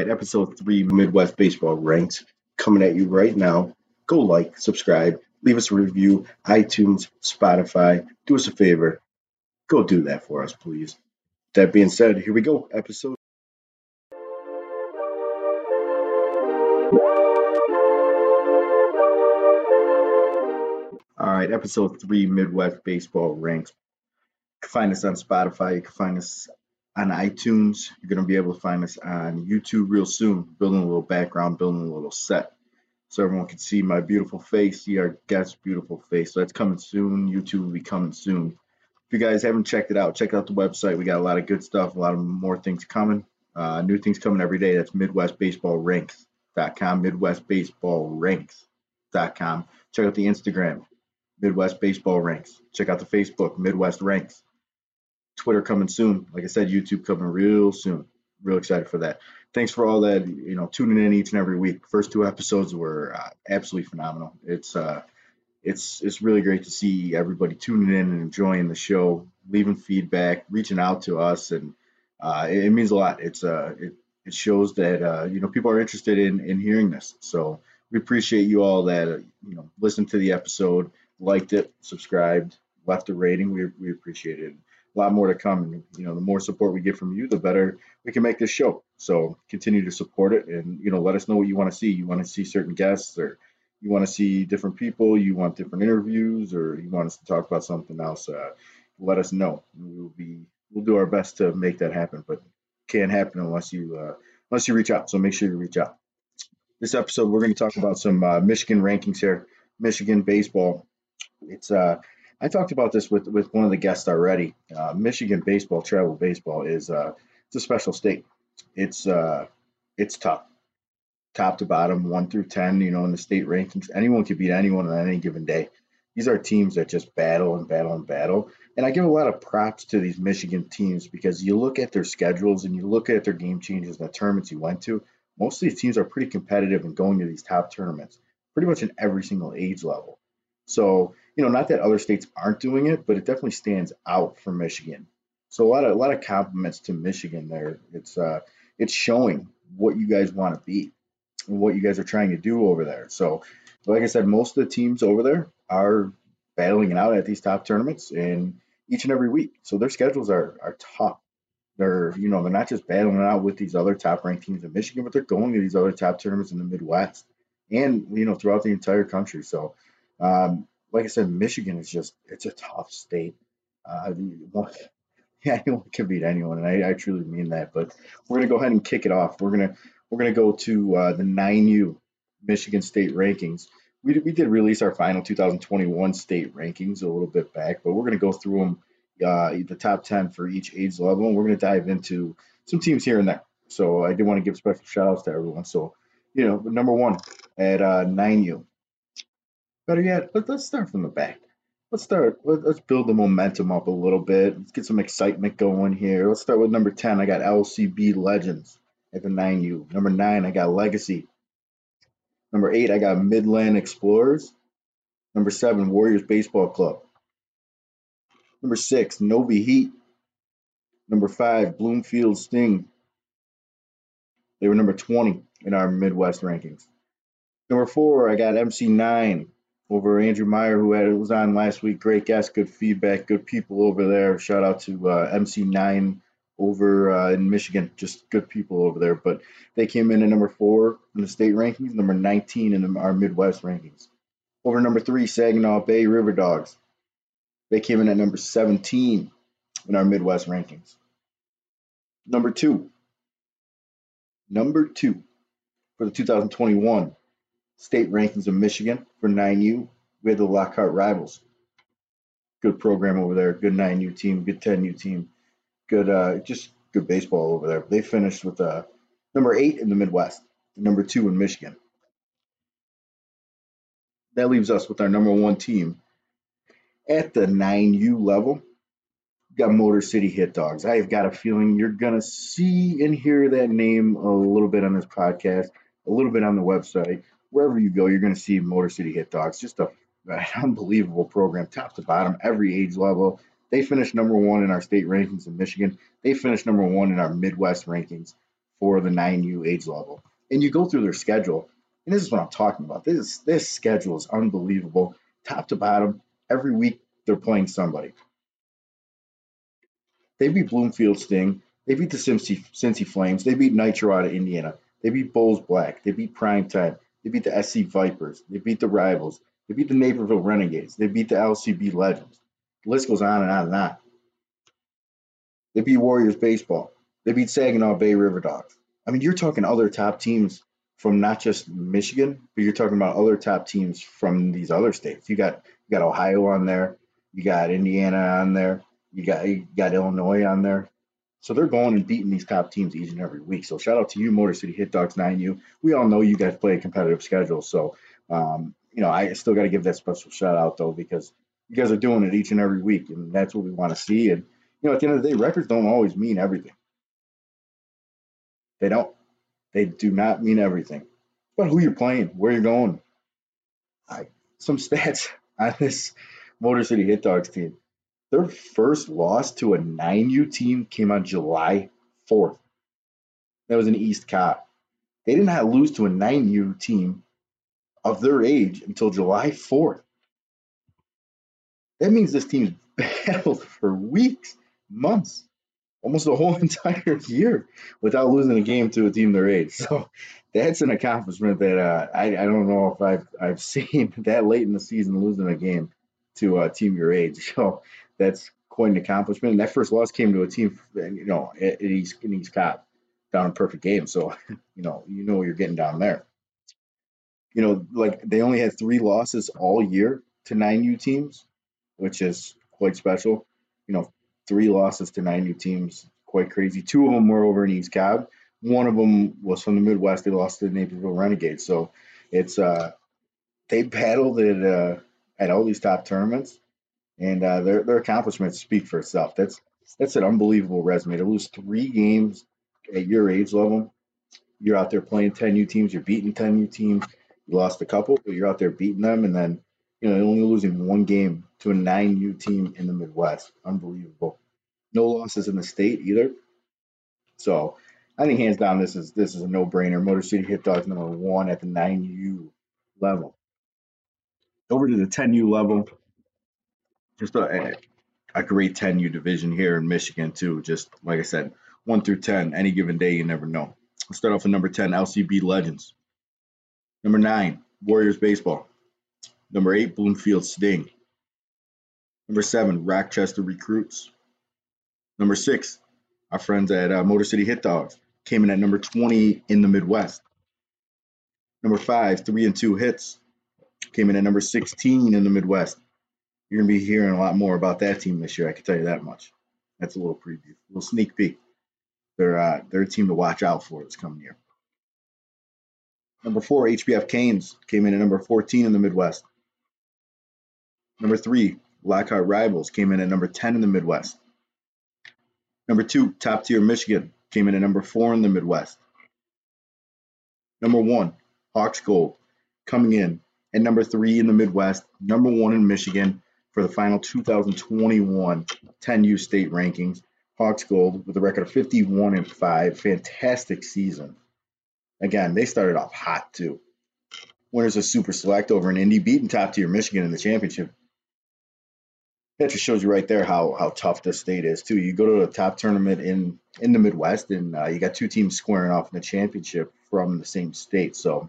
right, episode three, Midwest Baseball Ranks, coming at you right now. Go like, subscribe, leave us a review, iTunes, Spotify. Do us a favor. Go do that for us, please. That being said, here we go. Episode. All right, episode three, Midwest Baseball Ranks. You can find us on Spotify. You can find us on iTunes. You're going to be able to find us on YouTube real soon. Building a little background, building a little set so everyone can see my beautiful face, see our guest's beautiful face. So that's coming soon. YouTube will be coming soon. If you guys haven't checked it out, check out the website. We got a lot of good stuff, a lot of more things coming. Uh, new things coming every day. That's MidwestBaseballRanks.com, MidwestBaseballRanks.com. Check out the Instagram, Midwest Baseball Ranks. Check out the Facebook, Midwest Ranks. Twitter coming soon. Like I said, YouTube coming real soon. Real excited for that. Thanks for all that, you know, tuning in each and every week. First two episodes were uh, absolutely phenomenal. It's uh, it's it's really great to see everybody tuning in and enjoying the show, leaving feedback, reaching out to us, and uh, it, it, means a lot. It's uh, it, it shows that uh, you know people are interested in in hearing this. So we appreciate you all that uh, you know listened to the episode, liked it, subscribed, left a rating. We we appreciate it a lot more to come. And, you know, the more support we get from you, the better we can make this show. So continue to support it and, you know, let us know what you want to see. You want to see certain guests or you want to see different people, you want different interviews, or you want us to talk about something else, uh, let us know. We'll be we'll do our best to make that happen, but can't happen unless you uh, unless you reach out. So make sure you reach out. This episode, we're going to talk about some uh, Michigan rankings here, Michigan baseball. It's uh, I talked about this with with one of the guests already. Uh, Michigan baseball, travel baseball, is uh, it's a special state. It's uh, it's tough, top to bottom, one through ten. You know, in the state rankings, anyone can beat anyone on any given day. These are teams that just battle and battle and battle. And I give a lot of props to these Michigan teams because you look at their schedules and you look at their game changes and the tournaments you went to. Most of these teams are pretty competitive and going to these top tournaments, pretty much in every single age level. So, you know, not that other states aren't doing it, but it definitely stands out for Michigan. So a lot of a lot of compliments to Michigan there. It's uh it's showing what you guys want to be and what you guys are trying to do over there. So, like I said, most of the teams over there are battling it out at these top tournaments and each and every week. So their schedules are are tough. They're you know they're not just battling it out with these other top ranked teams in Michigan, but they're going to these other top tournaments in the Midwest and you know throughout the entire country. So um, like I said, Michigan is just it's a tough state. Uh, yeah, anyone can beat anyone, and I, I, truly mean that. But we're gonna go ahead and kick it off. We're gonna we're gonna go to uh, the 9U Michigan State rankings. We did, we did release our final 2021 state rankings a little bit back, but we're gonna go through them, uh, the top 10 for each age level, and we're gonna dive into some teams here and there. So I did want to give special shout outs to everyone. So you know, number one at uh, 9U, Better yet, let, us start from the back. Let's start. Let, us build the momentum up a little bit. Let's get some excitement going here. Let's start with number 10. I got LCB Legends at the 9U. Number 9, I got Legacy. Number 8, I got Midland Explorers. Number 7, Warriors Baseball Club. Number 6, Novi Heat. Number 5, Bloomfield Sting. They were number 20 in our Midwest rankings. Number 4, I got MC9 over Andrew Meyer, who had, was on last week. Great guest, good feedback, good people over there. Shout out to uh, MC9 over uh, in Michigan, just good people over there. But they came in at number four in the state rankings, number 19 in our Midwest rankings. Over number three, Saginaw Bay River Dogs. They came in at number 17 in our Midwest rankings. Number two, number two for the 2021 state rankings of Michigan for 9U. We had the Lockhart Rivals. Good program over there. Good 9U team. Good 10U team. Good, uh, just good baseball over there. They finished with uh, number eight in the Midwest, number two in Michigan. That leaves us with our number one team at the 9U level. got Motor City Hit Dogs. I have got a feeling you're going to see and hear that name a little bit on this podcast, a little bit on the website wherever you go, you're going to see Motor City Hit Dogs. Just a, an unbelievable program, top to bottom, every age level. They finished number one in our state rankings in Michigan. They finished number one in our Midwest rankings for the 9U age level. And you go through their schedule, and this is what I'm talking about. This this schedule is unbelievable, top to bottom. Every week they're playing somebody. They beat Bloomfield Sting. They beat the Cincy, Cincy Flames. They beat Nitro out of Indiana. They beat Bulls Black. They beat Prime Time. They beat the SC Vipers. They beat the Rivals. They beat the Naperville Renegades. They beat the LCB Legends. The list goes on and on and on. They beat Warriors Baseball. They beat Saginaw Bay River Dogs. I mean, you're talking other top teams from not just Michigan, but you're talking about other top teams from these other states. You got you got Ohio on there. You got Indiana on there. You got you got Illinois on there. So they're going and beating these top teams each and every week. So shout out to you, Motor City Hit Dogs 9U. We all know you guys play a competitive schedule. So, um, you know, I still got to give that special shout out, though, because you guys are doing it each and every week. And that's what we want to see. And, you know, at the end of the day, records don't always mean everything. They don't. They do not mean everything. But who you're playing, where you're going. I, some stats on this Motor City Hit Dogs team. Their first loss to a 9U team came on July 4th. That was an East Cobb. They did not lose to a 9U team of their age until July 4th. That means this team's battled for weeks, months, almost the whole entire year without losing a game to a team their age. So that's an accomplishment that uh, I, I don't know if I've I've seen that late in the season losing a game to a team your age. So that's quite an accomplishment. And that first loss came to a team, you know, at East, in East Cobb, down in perfect game. So, you know, you know what you're getting down there. You know, like they only had three losses all year to 9U teams, which is quite special. You know, three losses to 9U teams, quite crazy. Two of them were over in East Cobb. One of them was from the Midwest. They lost to the Naperville Renegades. So it's uh, they battled at uh, at all these top tournaments and uh, their their accomplishments speak for itself. That's that's an unbelievable resume to lose three games at your age level. You're out there playing 10U teams. You're beating 10U teams. You lost a couple, but you're out there beating them, and then you know only losing one game to a 9U team in the Midwest. Unbelievable. No losses in the state either. So I think hands down this is this is a no brainer. Motor City Hit Dogs number one at the 9U level. Over to the 10U level just a, a great 10U division here in Michigan too. Just like I said, one through 10, any given day, you never know. Let's start off with number 10, LCB Legends. Number nine, Warriors Baseball. Number eight, Bloomfield Sting. Number seven, Rochester Recruits. Number six, our friends at uh, Motor City Hit Dogs came in at number 20 in the Midwest. Number five, three and two hits, came in at number 16 in the Midwest. You're going to be hearing a lot more about that team this year. I can tell you that much. That's a little preview, a little sneak peek. They're uh, they're a team to watch out for this coming year. Number four, HBF Canes came in at number 14 in the Midwest. Number three, Lockhart Rivals came in at number 10 in the Midwest. Number two, top tier Michigan came in at number four in the Midwest. Number one, Hawks Gold coming in at number three in the Midwest, number one in Michigan, for the final 2021 10U state rankings. Hawks Gold with a record of 51 and 5. Fantastic season. Again, they started off hot too. Winners of Super Select over in Indy, beating top tier Michigan in the championship. That just shows you right there how how tough this state is too. You go to the top tournament in in the Midwest, and uh, you got two teams squaring off in the championship from the same state. So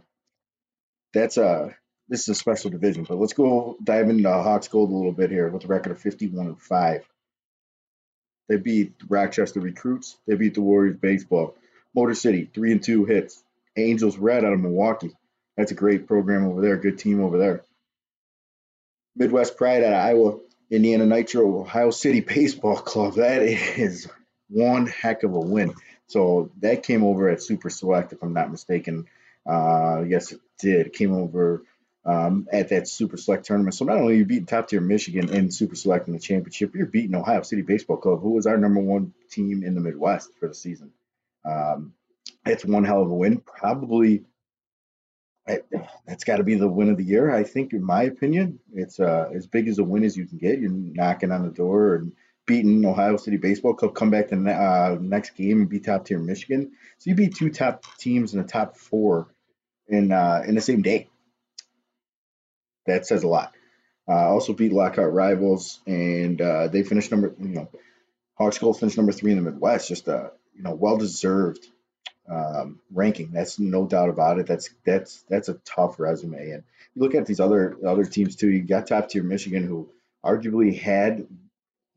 that's a this is a special division, but let's go dive into Hawks Gold a little bit here with a record of 51 and 5. They beat Rochester Recruits. They beat the Warriors Baseball. Motor City, 3 and 2 hits. Angels Red out of Milwaukee. That's a great program over there. Good team over there. Midwest Pride out of Iowa. Indiana Nitro, Ohio City Baseball Club. That is one heck of a win. So that came over at Super Select, if I'm not mistaken. Uh, yes, it did. It came over um, at that Super Select tournament. So not only are you beating top tier Michigan in Super Select in the championship, you're beating Ohio City Baseball Club, who was our number one team in the Midwest for the season. Um, it's one hell of a win. Probably that's got to be the win of the year. I think, in my opinion, it's uh, as big as a win as you can get. You're knocking on the door and beating Ohio City Baseball Club, come back to the uh, next game and beat top tier Michigan. So you beat two top teams in the top four in uh, in the same day. That says a lot. Uh, also beat Lockhart rivals, and uh, they finished number. You know, Hawks Gold finished number three in the Midwest. Just a you know well deserved um, ranking. That's no doubt about it. That's that's that's a tough resume. And you look at these other other teams too. You got top tier Michigan, who arguably had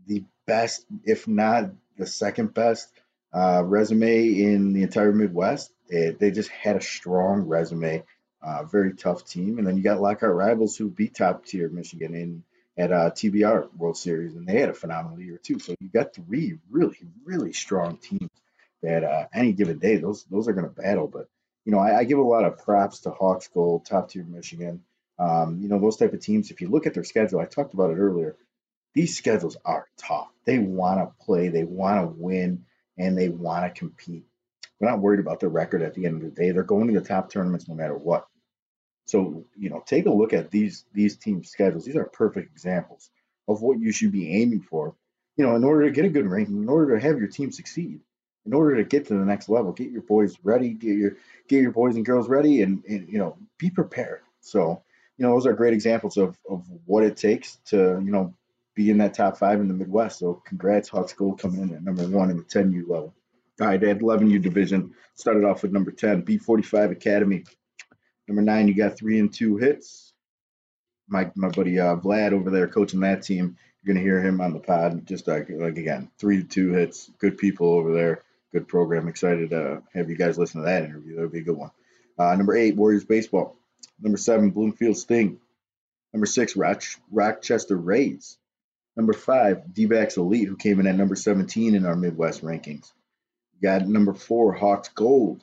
the best, if not the second best, uh, resume in the entire Midwest. It, they just had a strong resume, uh, very tough team. And then you got Lockhart Rivals, who beat top tier Michigan in at uh, TBR World Series, and they had a phenomenal year too. So you got three really, really strong teams that uh, any given day, those those are going to battle. But you know, I, I, give a lot of props to Hawks Gold, top tier Michigan. Um, you know, those type of teams. If you look at their schedule, I talked about it earlier. These schedules are tough. They want to play, they want to win, and they want to compete. They're not worried about their record at the end of the day. They're going to the top tournaments no matter what. So you know, take a look at these these team schedules. These are perfect examples of what you should be aiming for. You know, in order to get a good ranking, in order to have your team succeed in order to get to the next level, get your boys ready, get your get your boys and girls ready, and, and you know be prepared. So you know those are great examples of of what it takes to you know be in that top five in the Midwest. So congrats, Hawks Gold coming in at number one in the 10U level. All right, at 11U division, started off with number 10, B45 Academy. Number nine, you got three and two hits. My my buddy uh, Vlad over there coaching that team. You're gonna hear him on the pod. Just like like again, three to two hits. Good people over there good program. Excited to have you guys listen to that interview. That'll be a good one. Uh, number eight, Warriors baseball. Number seven, Bloomfield Sting. Number six, Roch- Rochester Rays. Number five, D-backs Elite, who came in at number 17 in our Midwest rankings. You got number four, Hawks Gold,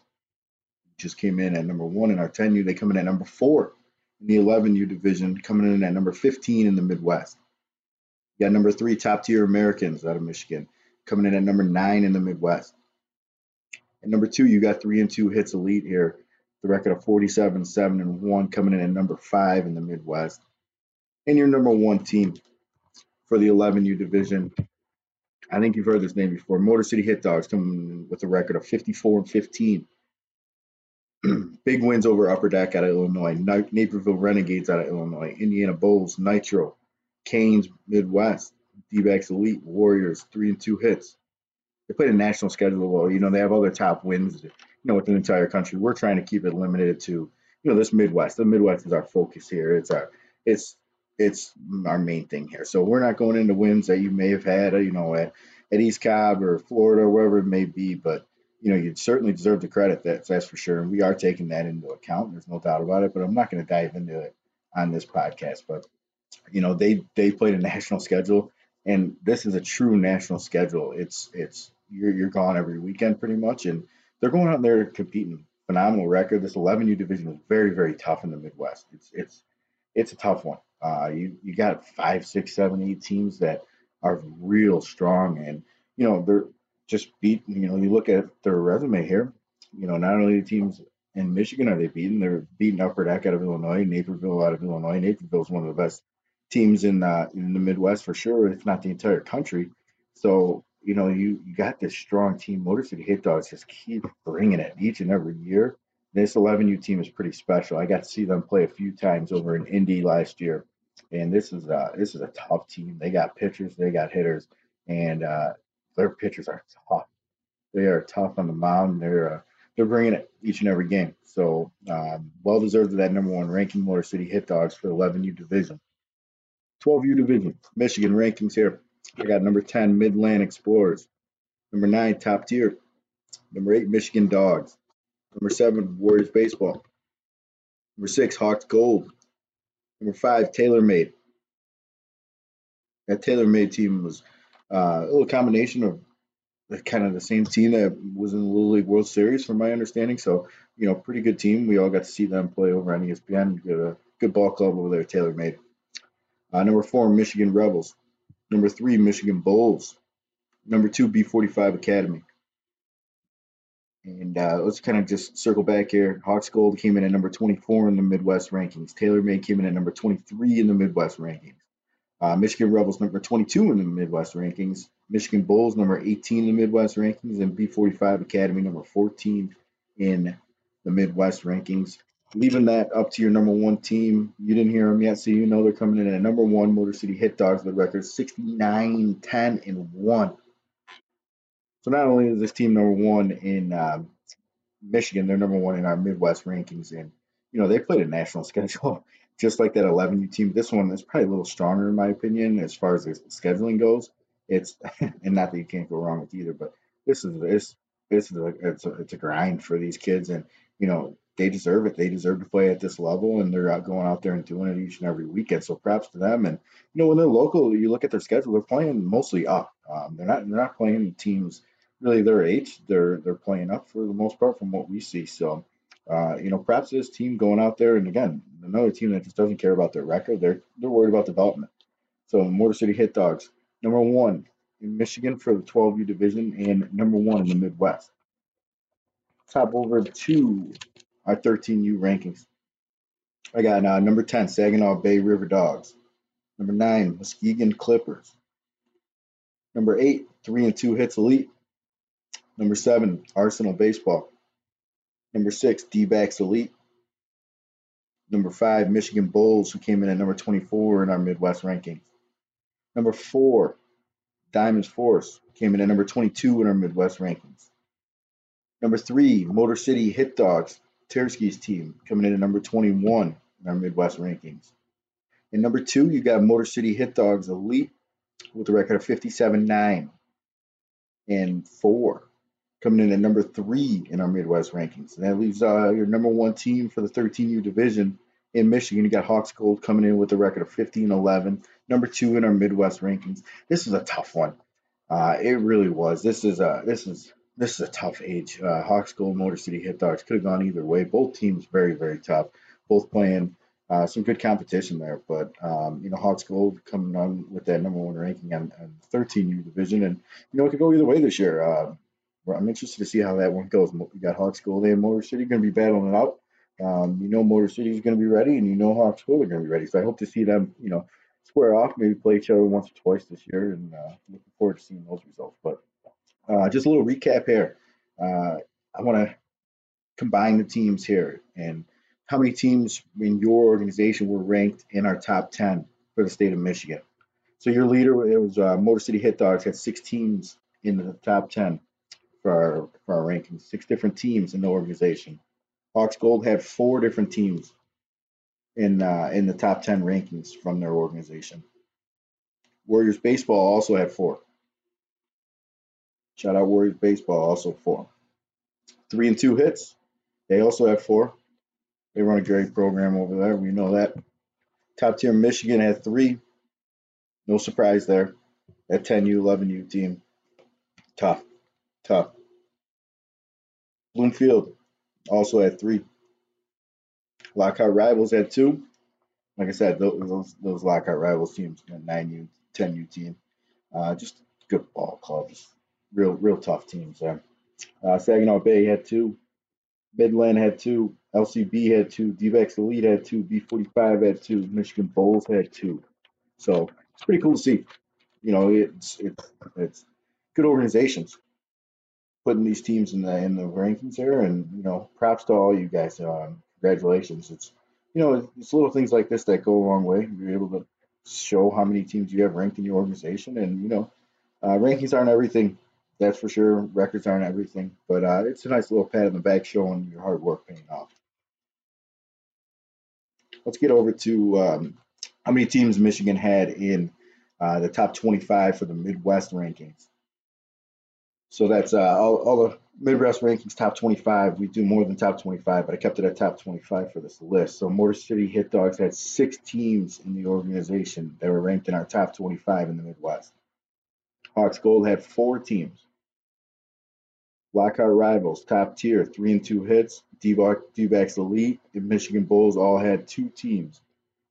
just came in at number one in our 10U. They come in at number four in the 11U division, coming in at number 15 in the Midwest. You got number three, top tier Americans out of Michigan, coming in at number nine in the Midwest. And number two, you got three and two hits elite here. The record of 47, 7, and 1 coming in at number five in the Midwest. And your number one team for the 11U division. I think you've heard this name before. Motor City Hit Dogs coming with a record of 54 and 15. Big wins over Upper Deck out of Illinois, Naperville Renegades out of Illinois, Indiana Bulls, Nitro, Canes Midwest, D-backs Elite, Warriors, three and two hits they played a national schedule. well. You know, they have other top wins, you know, with the entire country. We're trying to keep it limited to, you know, this Midwest. The Midwest is our focus here. It's our, it's, it's our main thing here. So we're not going into wins that you may have had, you know, at, at East Cobb or Florida or wherever it may be. But, you know, you certainly deserve the credit. That's, that's for sure. And we are taking that into account. There's no doubt about it. But I'm not going to dive into it on this podcast. But, you know, they, they played a national schedule and this is a true national schedule. It's it's you're you're gone every weekend pretty much, and they're going out there competing. Phenomenal record. This 11U division is very very tough in the Midwest. It's it's it's a tough one. Uh, you you got five, six, seven, eight teams that are real strong, and you know they're just beat. You know, you look at their resume here. You know, not only the teams in Michigan are they beating, they're beating Upper Deck out of Illinois, Naperville out of Illinois. Naperville is one of the best teams in uh, in the Midwest for sure, if not the entire country. So you know, you, you got this strong team. Motor City Hit Dogs just keep bringing it each and every year. This 11U team is pretty special. I got to see them play a few times over in Indy last year, and this is a this is a tough team. They got pitchers, they got hitters, and uh, their pitchers are tough. They are tough on the mound. They're uh, they're bringing it each and every game. So um, well deserved that number one ranking. Motor City Hit Dogs for 11U division, 12U division. Michigan rankings here. I got number 10, Midland Explorers. Number 9, Top Tier. Number 8, Michigan Dogs. Number 7, Warriors Baseball. Number 6, Hawks Gold. Number 5, TaylorMade. That TaylorMade team was uh, a little combination of the kind of the same team that was in the Little League World Series, from my understanding. So, you know, pretty good team. We all got to see them play over on ESPN. Good, a good ball club over there, TaylorMade. Uh, number four, Michigan Rebels. Number three, Michigan Bulls. Number two, B45 Academy. And uh, let's kind of just circle back here. Hawks Gold came in at number 24 in the Midwest rankings. TaylorMade came in at number 23 in the Midwest rankings. Uh, Michigan Rebels number 22 in the Midwest rankings. Michigan Bulls number 18 in the Midwest rankings, and B45 Academy number 14 in the Midwest rankings. Leaving that up to your number one team. You didn't hear them yet, so you know they're coming in at number one. Motor City Hit Dogs with record 69, 10, and 1. So not only is this team number one in um, Michigan, they're number one in our Midwest rankings, and you know they played a national schedule just like that 11U team. This one is probably a little stronger in my opinion as far as the scheduling goes. It's and not that you can't go wrong with either, but this is this this is a, it's a, it's a grind for these kids, and you know they deserve it. They deserve to play at this level, and they're out going out there and doing it each and every weekend. So props to them. And you know when they're local, you look at their schedule, they're playing mostly up. Um, they're not they're not playing teams really their age. They're they're playing up for the most part from what we see. So uh, you know, perhaps this team going out there and again another team that just doesn't care about their record. They're they're worried about development. So Motor City Hit Dogs, number one in Michigan for the 12U division and number one in the Midwest. Top over to our 13U rankings. I got uh, number 10, Saginaw Bay River Dogs. Number 9, Muskegon Clippers. Number 8, 3 and 2 Hits Elite. Number 7, Arsenal Baseball. Number 6, D-backs Elite. Number 5, Michigan Bulls, who came in at number 24 in our Midwest rankings. Number 4, Diamonds Force, came in at number 22 in our Midwest rankings. Number 3, Motor City Hit Dogs, Tersky's team, coming in at number 21 in our Midwest rankings. And number 2, you got Motor City Hit Dogs Elite with a record of 57 9 and 4 coming in at number three in our Midwest rankings. And that leaves uh, your number one team for the 13U division in Michigan. You got Hawks Gold coming in with a record of 15 11, number two in our Midwest rankings. This is a tough one. Uh, it really was. This is a this is this is a tough age. Uh, Hawks Gold, Motor City Hit Dogs could have gone either way. Both teams very very tough. Both playing uh, some good competition there. But um, you know, Hawks Gold coming on with that number one ranking on, on 13U division, and you know it could go either way this year. I'm interested to see how that one goes. We got Hawks Gold and Motor City going to be battling it out. Um, you know Motor City is going to be ready, and you know Hawks are going to be ready. So I hope to see them, you know, square off, maybe play each other once or twice this year, and uh, looking forward to seeing those results. But uh, just a little recap here. Uh, I want to combine the teams here and how many teams in your organization were ranked in our top 10 for the state of Michigan. So your leader, it was uh, Motor City Hit Dogs, had six teams in the top 10 for our for our rankings. Six different teams in the organization. Hawks Gold had four different teams in uh, in the top ten rankings from their organization. Warriors baseball also had four. Shout out Warriors baseball also four. Three and two hits. They also have four. They run a great program over there. We know that. Top tier Michigan had three. No surprise there. That 10U, 11U team. Tough tough. Bloomfield also had three. Lockhart Rivals had two. Like I said, those those Lockhart Rivals teams, nine U, ten U team, uh, just good ball clubs, real real tough teams there. Uh, Saginaw Bay had two. Midland had two. LCB had two. D-backs Elite had two. B45 had two. Michigan Bulls had two. So it's pretty cool to see. You know, it's it's it's good organizations putting these teams in the in the rankings there, and you know, props to all you guys. Um, congratulations. It's you know, it's little things like this that go a long way. You're able to show how many teams you have ranked in your organization, and you know, uh, rankings aren't everything. That's for sure. Records aren't everything, but uh, it's a nice little pat on the back showing your hard work paying off. Let's get over to um, how many teams Michigan had in uh, the top 25 for the Midwest rankings. So that's uh, all, all the Midwest rankings top 25. We do more than top 25, but I kept it at top 25 for this list. So Motor City Hit Dogs had six teams in the organization that were ranked in our top 25 in the Midwest. Hawks Gold had four teams. Lockhart Rivals, top tier, three and two hits. D-backs Elite and Michigan Bulls all had two teams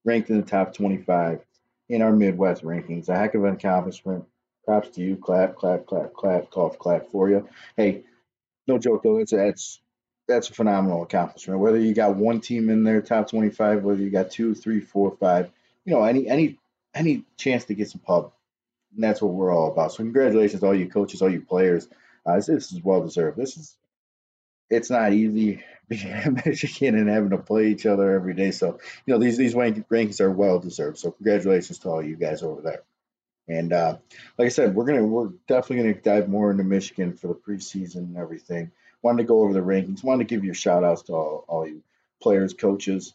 ranked in the top 25 in our Midwest rankings. A heck of an accomplishment Props to you. Clap, clap, clap, clap, cough, clap for you. Hey, no joke though. It's that's that's a phenomenal accomplishment. Whether you got one team in there top 25, whether you got two, three, four, five, you know, any any any chance to get some pub. And that's what we're all about. So congratulations to all you coaches, all you players. Uh, this, this is well deserved. This is it's not easy being in Michigan and having to play each other every day. So you know these these rankings are well deserved. So congratulations to all you guys over there. And uh, like I said, we're gonna we're definitely gonna dive more into Michigan for the preseason and everything. Wanted to go over the rankings. Wanted to give you shout outs to all, all you players, coaches,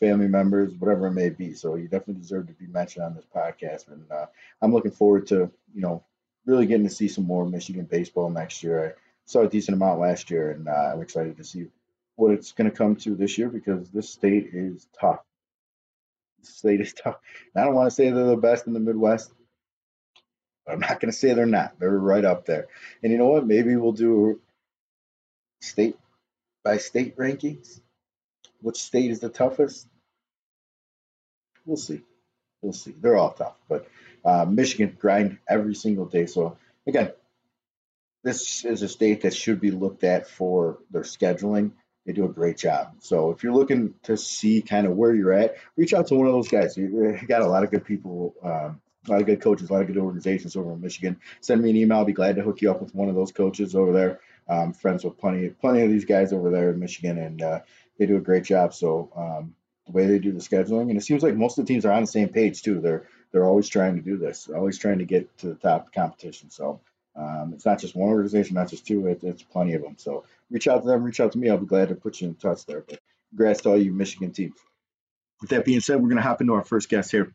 family members, whatever it may be. So you definitely deserve to be mentioned on this podcast. And uh, I'm looking forward to you know really getting to see some more Michigan baseball next year. I saw a decent amount last year, and uh, I'm excited to see what it's going to come to this year because this state is tough. This state is tough. And I don't want to say they're the best in the Midwest. I'm not going to say they're not. They're right up there. And you know what? Maybe we'll do state by state rankings. Which state is the toughest? We'll see. We'll see. They're all tough, but uh, Michigan grind every single day. So again, this is a state that should be looked at for their scheduling. They do a great job. So if you're looking to see kind of where you're at, reach out to one of those guys. You got a lot of good people um, a lot of good coaches, a lot of good organizations over in Michigan. Send me an email. I'll be glad to hook you up with one of those coaches over there. I'm friends with plenty, plenty of these guys over there in Michigan, and uh, they do a great job. So um, the way they do the scheduling, and it seems like most of the teams are on the same page too. They're they're always trying to do this, always trying to get to the top of competition. So um, it's not just one organization, not just two. It, it's plenty of them. So reach out to them, reach out to me. I'll be glad to put you in touch there. But congrats to all you Michigan teams. With that being said, we're going to hop into our first guest here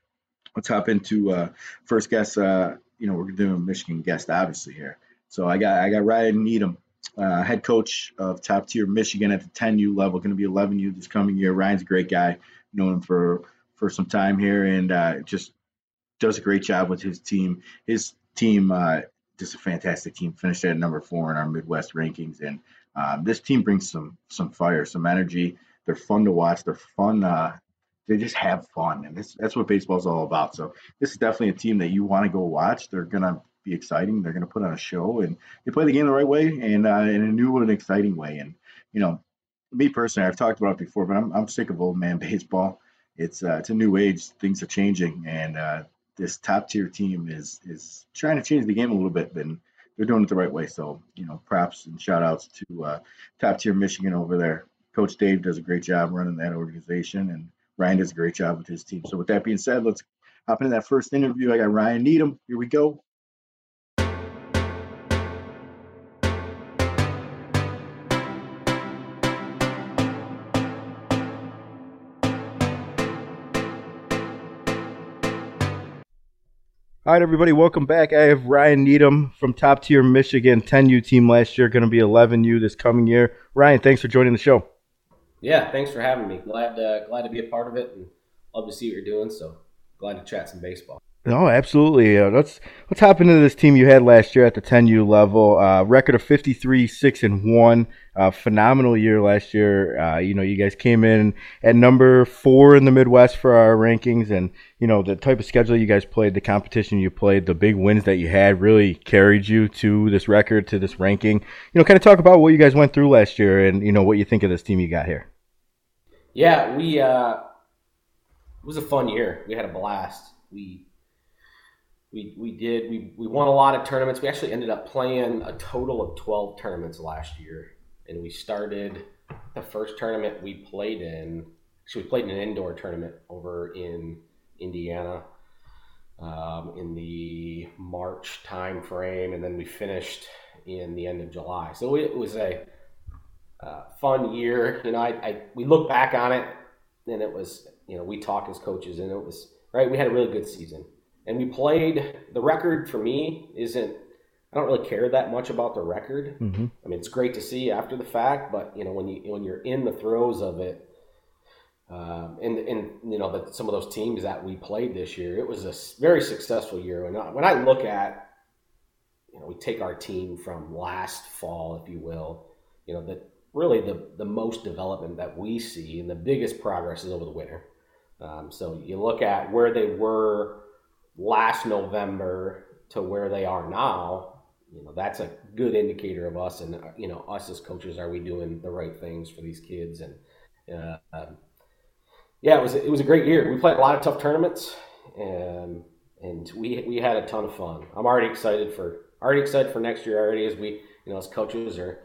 let's hop into uh, first guest. Uh, you know, we're doing Michigan guest obviously here. So I got I got Ryan Needham, uh, head coach of top tier Michigan at the 10U level, going to be 11U this coming year. Ryan's a great guy, known him for for some time here, and uh, just does a great job with his team. His team, uh, just a fantastic team. Finished at number four in our Midwest rankings, and um, this team brings some some fire, some energy. They're fun to watch. They're fun uh, they just have fun, and this, that's what baseball's all about. So this is definitely a team that you want to go watch. They're gonna be exciting. They're gonna put on a show, and they play the game the right way and uh, in a new and exciting way. And you know, me personally, I've talked about it before, but I'm I'm sick of old man baseball. It's uh, it's a new age. Things are changing, and uh, this top tier team is is trying to change the game a little bit, and they're doing it the right way. So you know, props and shout outs to uh, top tier Michigan over there. Coach Dave does a great job running that organization, and Ryan does a great job with his team. So with that being said, let's hop into that first interview. I got Ryan Needham. Here we go. All right, everybody, welcome back. I have Ryan Needham from top tier Michigan, 10U team last year, going to be 11U this coming year. Ryan, thanks for joining the show. Yeah, thanks for having me. Glad uh, glad to be a part of it and love to see what you're doing. So glad to chat some baseball. No, absolutely. Uh, let's let's hop into this team you had last year at the 10U level. Uh, record of 53, six and one. Uh, phenomenal year last year. Uh, you know, you guys came in at number four in the Midwest for our rankings, and you know the type of schedule you guys played, the competition you played, the big wins that you had, really carried you to this record, to this ranking. You know, kind of talk about what you guys went through last year, and you know what you think of this team you got here. Yeah, we. Uh, it was a fun year. We had a blast. We we we did we we won a lot of tournaments. We actually ended up playing a total of twelve tournaments last year, and we started the first tournament we played in. So we played in an indoor tournament over in Indiana um, in the March time frame, and then we finished in the end of July. So it was a uh, fun year. You know, I, I we look back on it, and it was you know we talk as coaches, and it was right. We had a really good season and we played. The record for me isn't. I don't really care that much about the record. Mm-hmm. I mean, it's great to see after the fact, but you know, when you when you're in the throes of it, um, and and you know that some of those teams that we played this year, it was a very successful year. And when I look at, you know, we take our team from last fall, if you will, you know, that really the the most development that we see and the biggest progress is over the winter. Um, so you look at where they were last November to where they are now, you know, that's a good indicator of us and, you know, us as coaches, are we doing the right things for these kids? And, uh, um, yeah, it was, it was a great year. We played a lot of tough tournaments and and we we had a ton of fun. I'm already excited for already excited for next year already as we you know as coaches are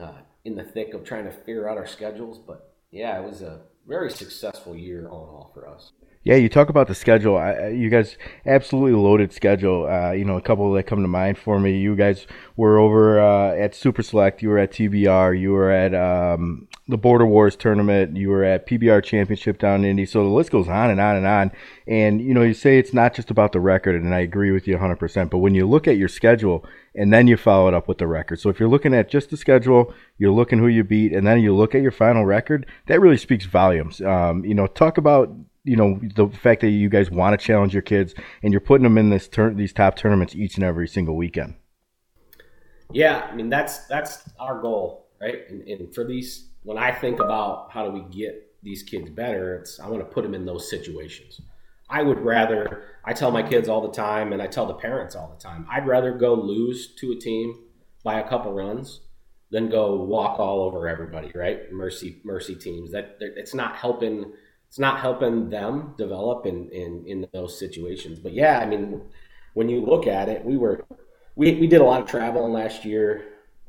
uh, in the thick of trying to figure out our schedules. But yeah, it was a very successful year all in all for us. Yeah, you talk about the schedule. I, you guys absolutely loaded schedule. Uh, you know, a couple that come to mind for me. You guys were over uh, at Super Select. You were at TBR. You were at um, the Border Wars tournament. You were at PBR Championship down in Indy. So the list goes on and on and on. And you know, you say it's not just about the record, and I agree with you 100%. But when you look at your schedule and then you follow it up with the record. So if you're looking at just the schedule, you're looking who you beat, and then you look at your final record, that really speaks volumes. Um, you know, talk about you know the fact that you guys want to challenge your kids and you're putting them in this turn these top tournaments each and every single weekend. Yeah, I mean that's that's our goal, right? And, and for these, when I think about how do we get these kids better, it's I want to put them in those situations. I would rather I tell my kids all the time, and I tell the parents all the time, I'd rather go lose to a team by a couple runs than go walk all over everybody, right? Mercy mercy teams that it's not helping it's not helping them develop in, in, in those situations. But yeah, I mean, when you look at it, we were we, we did a lot of traveling last year.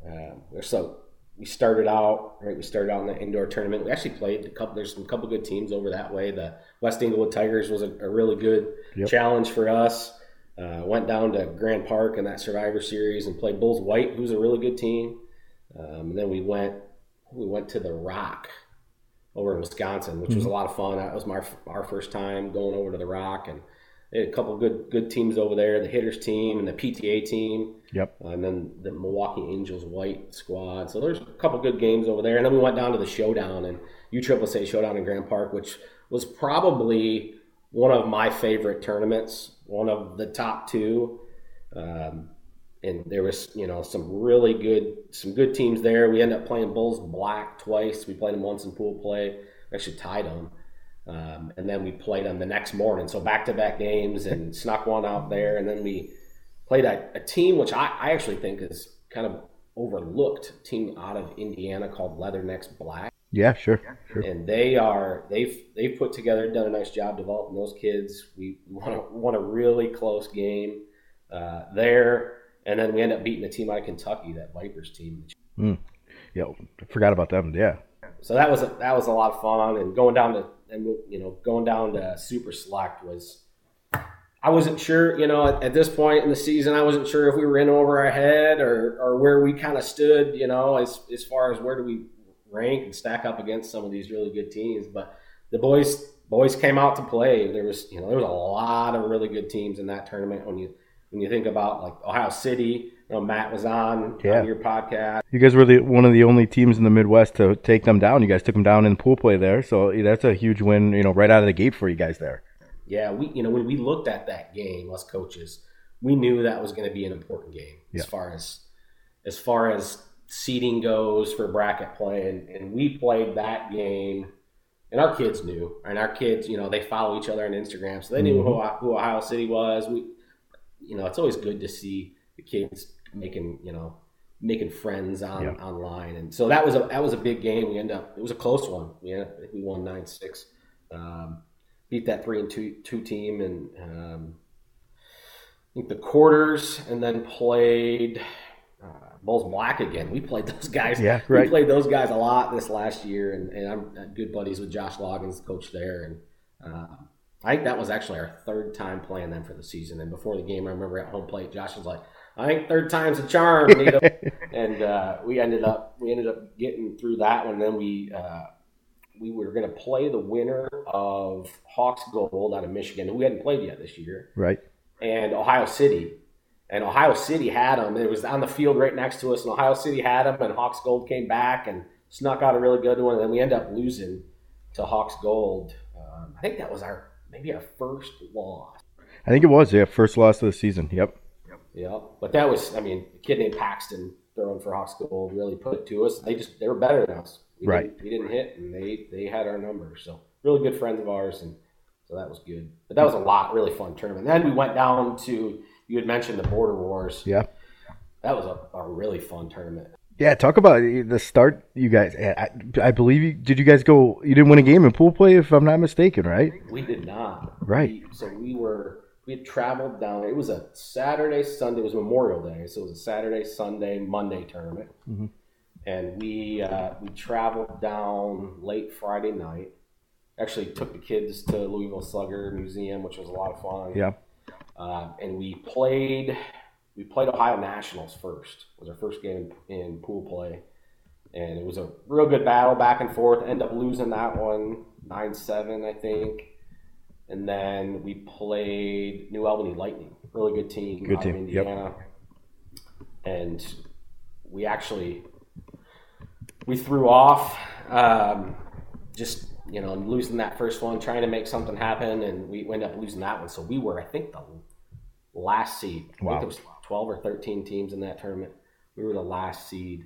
Uh, so we started out right. We started out in the indoor tournament. We actually played a couple. There's some couple good teams over that way. The West Englewood Tigers was a, a really good yep. challenge for us. Uh, went down to Grand Park in that Survivor Series and played Bulls White, who's a really good team. Um, and then we went we went to the Rock over in Wisconsin, which mm-hmm. was a lot of fun. That was my our first time going over to the Rock, and they had a couple good good teams over there. The hitters team and the PTA team. Yep. Uh, and then the Milwaukee Angels white squad. So there's a couple good games over there. And then we went down to the showdown and USSSA showdown in Grand Park, which was probably one of my favorite tournaments, one of the top two. Um, and there was you know some really good some good teams there. We ended up playing Bulls Black twice. We played them once in pool play. We actually tied them, um, and then we played them the next morning. So back to back games and snuck one out there, and then we played a, a team which I, I actually think is kind of overlooked team out of Indiana called Leathernecks Black. Yeah, sure, sure. And they are they've they've put together done a nice job developing those kids. We won a, won a really close game uh, there and then we end up beating a team out of Kentucky, that Vipers team. Mm. Yeah, forgot about them. Yeah. So that was a, that was a lot of fun, and going down to and you know going down to Super Select was. I wasn't sure, you know, at, at, this point in the season, I wasn't sure if we were in over our head or, or where we kind of stood, you know, as, as far as where do we rank and stack up against some of these really good teams. But the boys boys came out to play. There was, you know, there was a lot of really good teams in that tournament. When you when you think about like Ohio City, you know, Matt was on, yeah. on your podcast. You guys were the one of the only teams in the Midwest to take them down. You guys took them down in pool play there, so that's a huge win. You know, right out of the gate for you guys there. Yeah, we you know when we looked at that game, us coaches, we knew that was going to be an important game yeah. as far as as far as seeding goes for bracket play, and, and we played that game. And our kids knew, and our kids, you know, they follow each other on Instagram, so they knew mm-hmm. who, who Ohio City was. We you know, it's always good to see the kids making, you know, making friends on yeah. online. And so that was a that was a big game. We end up it was a close one. We ended up, we won nine six. Um, beat that three and two two team and um, I think the quarters and then played uh, Bulls Black again. We played those guys. Yeah, right. We played those guys a lot this last year, and, and I'm good buddies with Josh Loggins, coach there, and uh, I think that was actually our third time playing them for the season. And before the game, I remember at home plate, Josh was like, "I think third time's a charm." and uh, we ended up we ended up getting through that one. Then we uh, we were going to play the winner of Hawks Gold out of Michigan, who we hadn't played yet this year, right? And Ohio City. And Ohio City had them. It was on the field right next to us, and Ohio City had them. And Hawks Gold came back and snuck out a really good one. And then we end up losing to Hawks Gold. Um, I think that was our maybe our first loss. I think it was, yeah, first loss of the season. Yep. Yep. Yep. But that was, I mean, a kid named Paxton throwing for Hawks Gold really put it to us. They just they were better than us. We right. Didn't, we didn't hit, and they they had our number. So really good friends of ours, and so that was good. But that was a lot, really fun tournament. Then we went down to you had mentioned the Border Wars. Yeah. That was a, a really fun tournament. Yeah, talk about the start. You guys, I, I believe you. Did you guys go? You didn't win a game in pool play, if I'm not mistaken, right? We did not. Right. We, so we were we had traveled down. It was a Saturday, Sunday. It was Memorial Day, so it was a Saturday, Sunday, Monday tournament. Mm-hmm. And we uh, we traveled down late Friday night. Actually, took the kids to Louisville Slugger Museum, which was a lot of fun. Yeah. Uh, and we played we played Ohio Nationals first. It was our first game in pool play, and it was a real good battle back and forth. End up losing that one nine seven, I think. And then we played New Albany Lightning, really good team Good team, of yep. Indiana. And we actually we threw off um, just you know losing that first one, trying to make something happen, and we ended up losing that one. So we were, I think, the last seed. Wow. Think it was twelve or thirteen teams in that tournament. We were the last seed,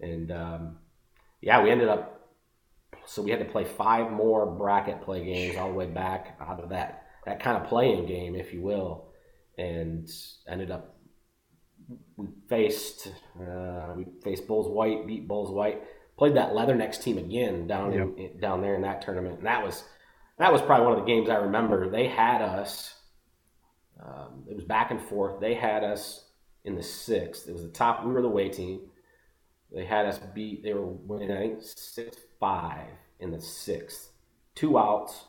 and um, yeah, we ended up. So we had to play five more bracket play games all the way back out of that that kind of playing game, if you will, and ended up. We faced uh, we faced Bulls White, beat Bulls White, played that Leathernecks team again down in, in- down there in that tournament, and that was that was probably one of the games I remember. They had us. Um, it was back and forth. They had us in the sixth. It was the top. We were the away team. They had us beat. They were winning. I think six five in the sixth. Two outs.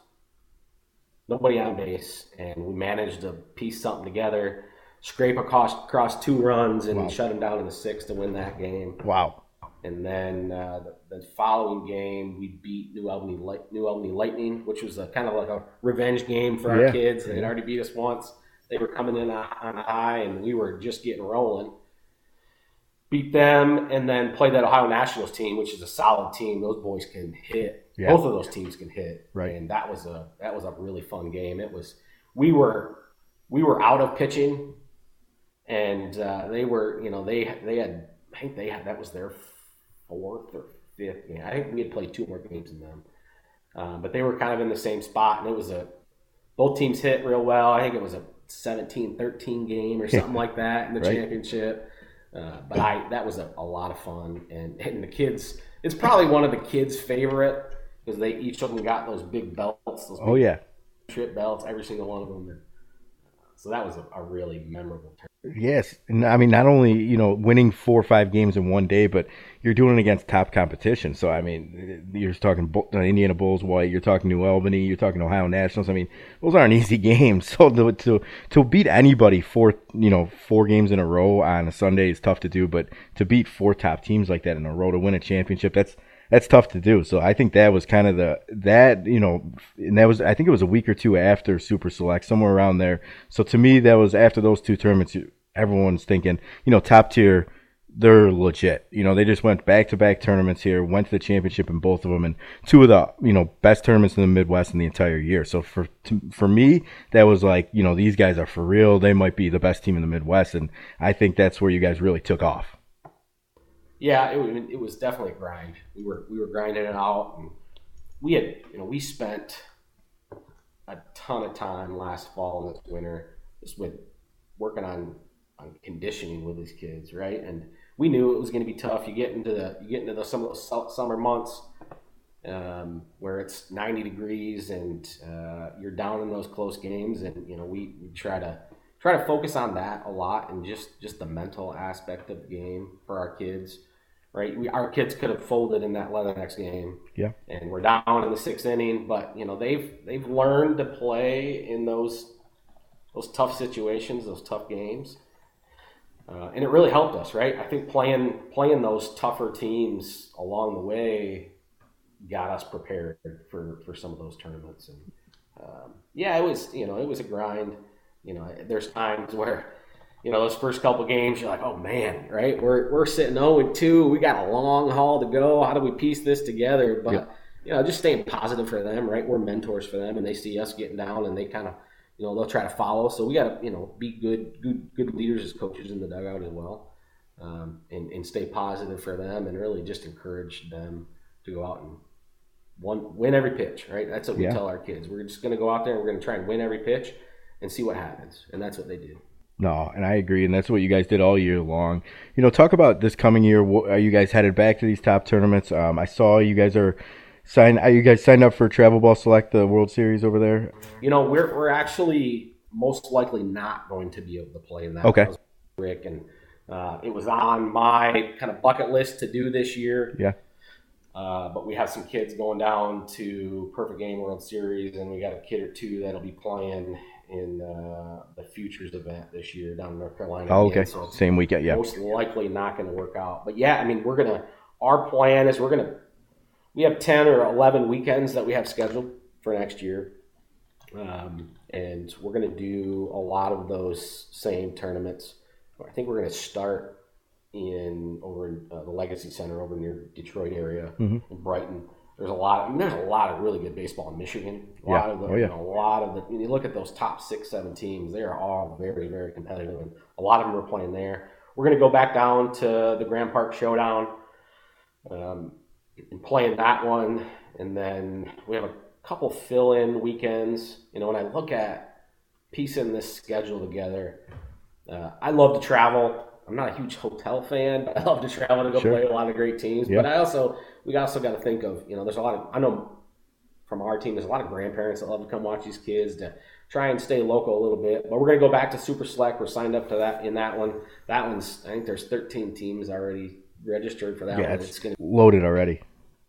Nobody on base, and we managed to piece something together, scrape across across two runs, and Wow. shut them down in the sixth to win that game. Wow. And then uh, the, the following game, we beat New Albany Light, New Albany Lightning, which was a, kind of like a revenge game for Yeah. our kids. They had already beat us once. They were coming in on on high, and we were just getting rolling. Beat them, and then play that Ohio Nationals team, which is a solid team. Those boys can hit. Yeah. Both of those teams can hit. Right. And that was a that was a really fun game. It was we were we were out of pitching, and uh, they were you know they they had I think they had that was their fourth or fifth game. I think we had played two more games than them, uh, but they were kind of in the same spot, and it was a both teams hit real well. I think it was a 17-13 game or something like that in the Right. championship. Uh, but I that was a, a lot of fun, and hitting the kids. It's probably one of the kids' favorite because they each of them got those big belts, those Oh yeah. trip belts, every single one of them. So that was a, a really memorable. Yes, I mean not only you know winning four or five games in one day, but you're doing it against top competition. So I mean, you're talking uh, Indiana Bulls White, you're talking New Albany, you're talking Ohio Nationals. I mean, those aren't easy games. So to to, to beat anybody four you know four games in a row on a Sunday is tough to do, but to beat four top teams like that in a row to win a championship, that's that's tough to do. So I think that was kind of the that you know, and that was I think it was a week or two after Super Select, somewhere around there. So to me, that was after those two tournaments. Everyone's thinking, you know, top tier, they're legit. You know, they just went back to back tournaments here, went to the championship in both of them, and two of the you know best tournaments in the Midwest in the entire year. So for for me, that was like, you know, these guys are for real. They might be the best team in the Midwest, and I think that's where you guys really took off. Yeah, it, it was definitely a grind. We were we were grinding it out, and we had you know we spent a ton of time last fall and this winter just with working on on conditioning with these kids, right? And we knew it was going to be tough. You get into the you get into the, some of those summer months um, where it's 90 degrees and uh, you're down in those close games, and you know we, we try to try to focus on that a lot and just just the mental aspect of the game for our kids. Right, we, our kids could have folded in that Leathernecks game, Yeah. and we're down in the sixth inning. But you know they've they've learned to play in those those tough situations, those tough games, uh, and it really helped us. Right, I think playing playing those tougher teams along the way got us prepared for for some of those tournaments. And um, yeah, it was you know it was a grind. You know, there's times where you know those first couple games you're like, oh man, right? We're we're sitting 0 and 2. We got a long haul to go. How do we piece this together? But Yeah. you know, just staying positive for them, right? We're mentors for them, and they see us getting down, and they kind of you know they'll try to follow. So we got to you know be good good good leaders as coaches in the dugout as well. Um, and, and stay positive for them, and really just encourage them to go out and one win every pitch, right? That's what we Yeah. tell our kids. We're just going to go out there and we're going to try and win every pitch and see what happens, and that's what they did. No, and I agree, and that's what you guys did all year long. You know, talk about this coming year. Are you guys headed back to these top tournaments? Um, I saw you guys are signed. Are you guys signed up for Travel Ball Select, the World Series over there? You know, we're we're actually most likely not going to be able to play in that. Okay. Rick, and uh, it was on my kind of bucket list to do this year. Yeah. Uh, but we have some kids going down to Perfect Game World Series, and we got a kid or two that'll be playing in uh, the Futures event this year down in North Carolina. Oh, again. okay. So Same weekend, yeah. most likely not going to work out. But yeah, I mean, we're gonna. Our plan is we're gonna. We have ten or eleven weekends that we have scheduled for next year, um, and we're gonna do a lot of those same tournaments. I think we're gonna start in over in uh, the Legacy Center over near Detroit area Mhm. in Brighton. There's a lot. I mean, there's a lot of really good baseball in Michigan. A Yeah. lot of the, Oh, yeah. you a lot of the. When you look at those top six, seven teams, they are all very, very competitive, and a lot of them are playing there. We're going to go back down to the Grand Park Showdown um, and play in that one, and then we have a couple fill-in weekends. You know, when I look at piecing this schedule together, uh, I love to travel. I'm not a huge hotel fan, but I love to travel to go Sure. play a lot of great teams. Yeah. But I also we also got to think of you know there's a lot of I know from our team there's a lot of grandparents that love to come watch these kids to try and stay local a little bit. But we're gonna go back to Super Select. We're signed up to that in that one. That one's I think there's 13 teams already registered for that Yeah, one. it's It's gonna loaded already.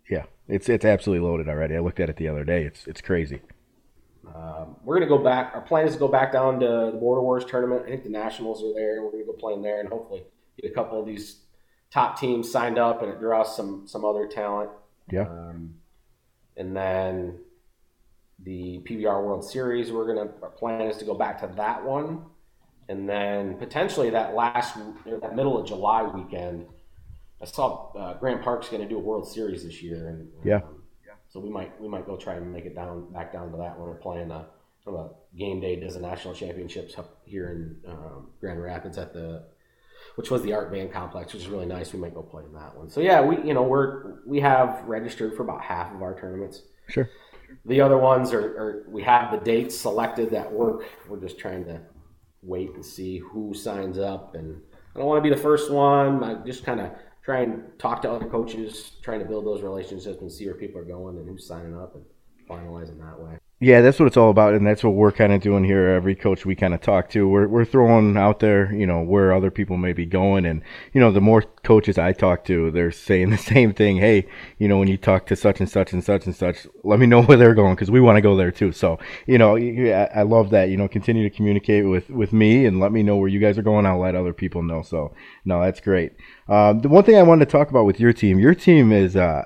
Yeah, it's it's absolutely loaded already. I looked at it the other day. It's it's crazy. Um, we're going to go back. Our plan is to go back down to the Border Wars tournament. I think the Nationals are there. We're going to go play in there and hopefully get a couple of these top teams signed up and it draws some some other talent. Yeah. Um, and then the PBR World Series, we're going to our plan is to go back to that one, and then potentially that last that middle of July weekend. I saw uh, Grand Park's going to do a World Series this year, and Yeah. um, so we might we might go try and make it down back down to that when we're playing a, a game day does a national championships up here in um, Grand Rapids at the which was the Art Van complex, which is really nice. We might go play in that one. So yeah, we you know we're we have registered for about half of our tournaments. Sure. The other ones are, are we have the dates selected that work. We're just trying to wait and see who signs up, and I don't want to be the first one. I just kind of try and talk to other coaches, trying to build those relationships and see where people are going and who's signing up and finalizing that way. Yeah, that's what it's all about, and that's what we're kind of doing here. Every coach we kind of talk to, we're we're throwing out there, you know, where other people may be going, and you know, the more coaches I talk to, they're saying the same thing. Hey, you know, when you talk to such and such and such and such, let me know where they're going because we want to go there too. So, you know, yeah, I love that. You know, continue to communicate with with me and let me know where you guys are going. I'll let other people know. So, no, that's great. Um, the one thing I wanted to talk about with your team, your team is. Uh,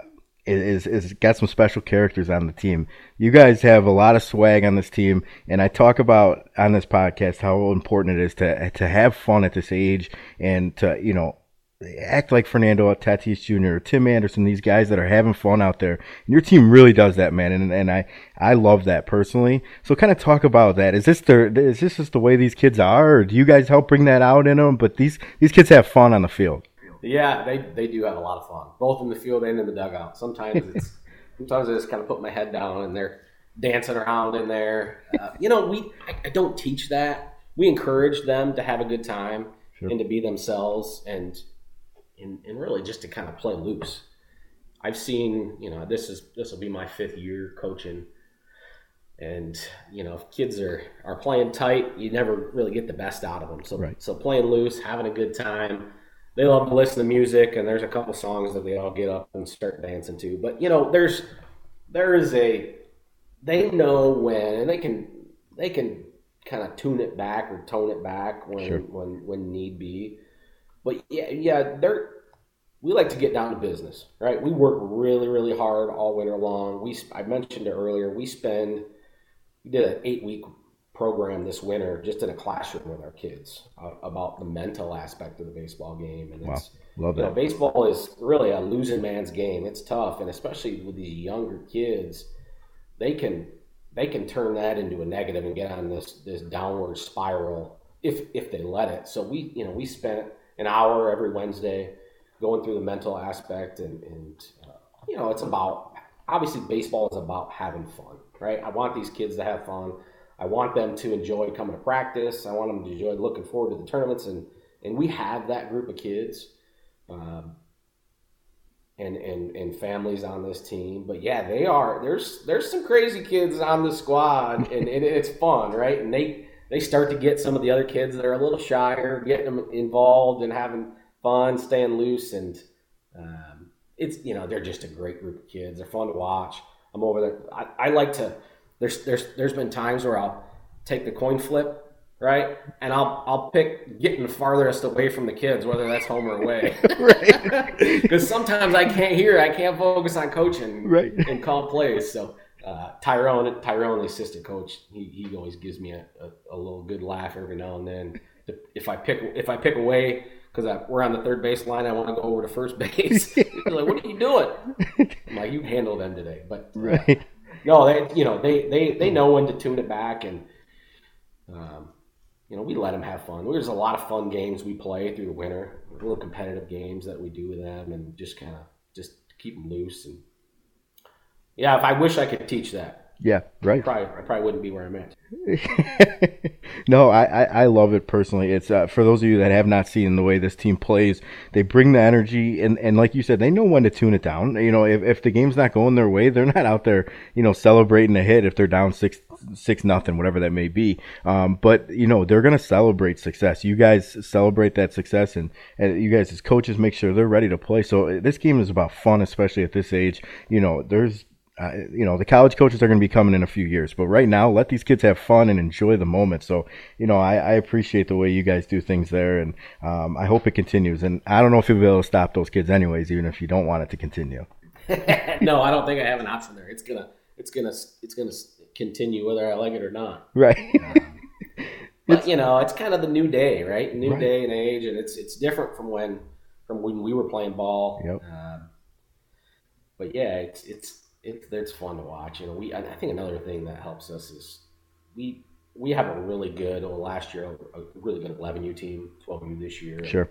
is, is got some special characters on the team. You guys have a lot of swag on this team, and I talk about on this podcast how important it is to to have fun at this age and to you know act like Fernando Tatis Jr. or Tim Anderson, these guys that are having fun out there. And your team really does that, man, and and I I love that personally. So kind of talk about that. Is this the is this just the way these kids are, or do you guys help bring that out in them? But these these kids have fun on the field. Yeah, they, they do have a lot of fun, both in the field and in the dugout. Sometimes it's sometimes I just kind of put my head down and they're dancing around in there. Uh, you know, we I, I don't teach that. We encourage them to have a good time Sure. and to be themselves and, and and really just to kind of play loose. I've seen, you know, this is this will be my fifth year coaching. And you know, if kids are are playing tight, you never really get the best out of them. So Right. so playing loose, having a good time, they love to listen to music and there's a couple songs that they all get up and start dancing to. But you know there's there is a they know when and they can they can kind of tune it back or tone it back when Sure. when when need be. But yeah yeah they're we like to get down to business right? We work really really hard all winter long. We i mentioned it earlier we spend we did an eight week program this winter just in a classroom with our kids uh, about the mental aspect of the baseball game. And it's Love you know baseball is really a losing man's game. It's tough. And especially with these younger kids they can they can turn that into a negative and get on this this downward spiral if if they let it. So we you know we spent an hour every wednesday going through the mental aspect and and uh, you know it's about obviously baseball is about having fun right? I want these kids to have fun I want them to enjoy coming to practice. I want them to enjoy looking forward to the tournaments, and and we have that group of kids. Um, and, and, and families on this team. But yeah, they are. There's there's some crazy kids on the squad, and, it's fun, right? And they they start to get some of the other kids that are a little shyer, getting them involved and having fun, staying loose, and um, it's you know they're just a great group of kids. They're fun to watch. I'm over there. I, I like to. There's there's there's been times where I'll take the coin flip right? And I'll I'll pick getting farthest away from the kids, whether that's home or away. right. Because sometimes I can't hear, I can't focus on coaching right. and call plays. So uh, Tyrone, Tyrone, the assistant coach, he, he always gives me a, a, a, little good laugh every now and then. If I pick if I pick away because we're on the third base line, I want to go over to first base. He's like, "What are you doing?" I'm like, "You handle them today." But uh, right. No, they you know they they they know when to tune it back and. Um, you know, we let them have fun. There's a lot of fun games we play through the winter, little competitive games that we do with them, and just kind of just keep them loose. And yeah, if I wish I could teach that. Yeah, right. I probably, I probably wouldn't be where I'm at. no, I, I, I, love it personally. It's uh, for those of you that have not seen the way this team plays, they bring the energy, and, and like you said, they know when to tune it down. You know, if, if the game's not going their way, they're not out there, you know, celebrating a hit if they're down six six nothing, whatever that may be. Um, but you know, they're gonna celebrate success. You guys celebrate that success, and, and you guys as coaches make sure they're ready to play. So uh, this game is about fun, especially at this age. You know, there's uh, you know, the college coaches are going to be coming in a few years, but right now, let these kids have fun and enjoy the moment. So, you know, I, I appreciate the way you guys do things there, and um, I hope it continues. And I don't know if you'll be able to stop those kids, anyways, even if you don't want it to continue. no, I don't think I have an option there. It's gonna, it's gonna, it's gonna continue whether I like it or not. Right. but you know, it's kind of the new day, right? New right. day and age, and it's it's different from when from when we were playing ball. Yep. Um, but yeah, it's it's it, it's fun to watch. You know, we I think another thing that helps us is we we have a really good well last year a really good 11U team, 12U this year. Sure.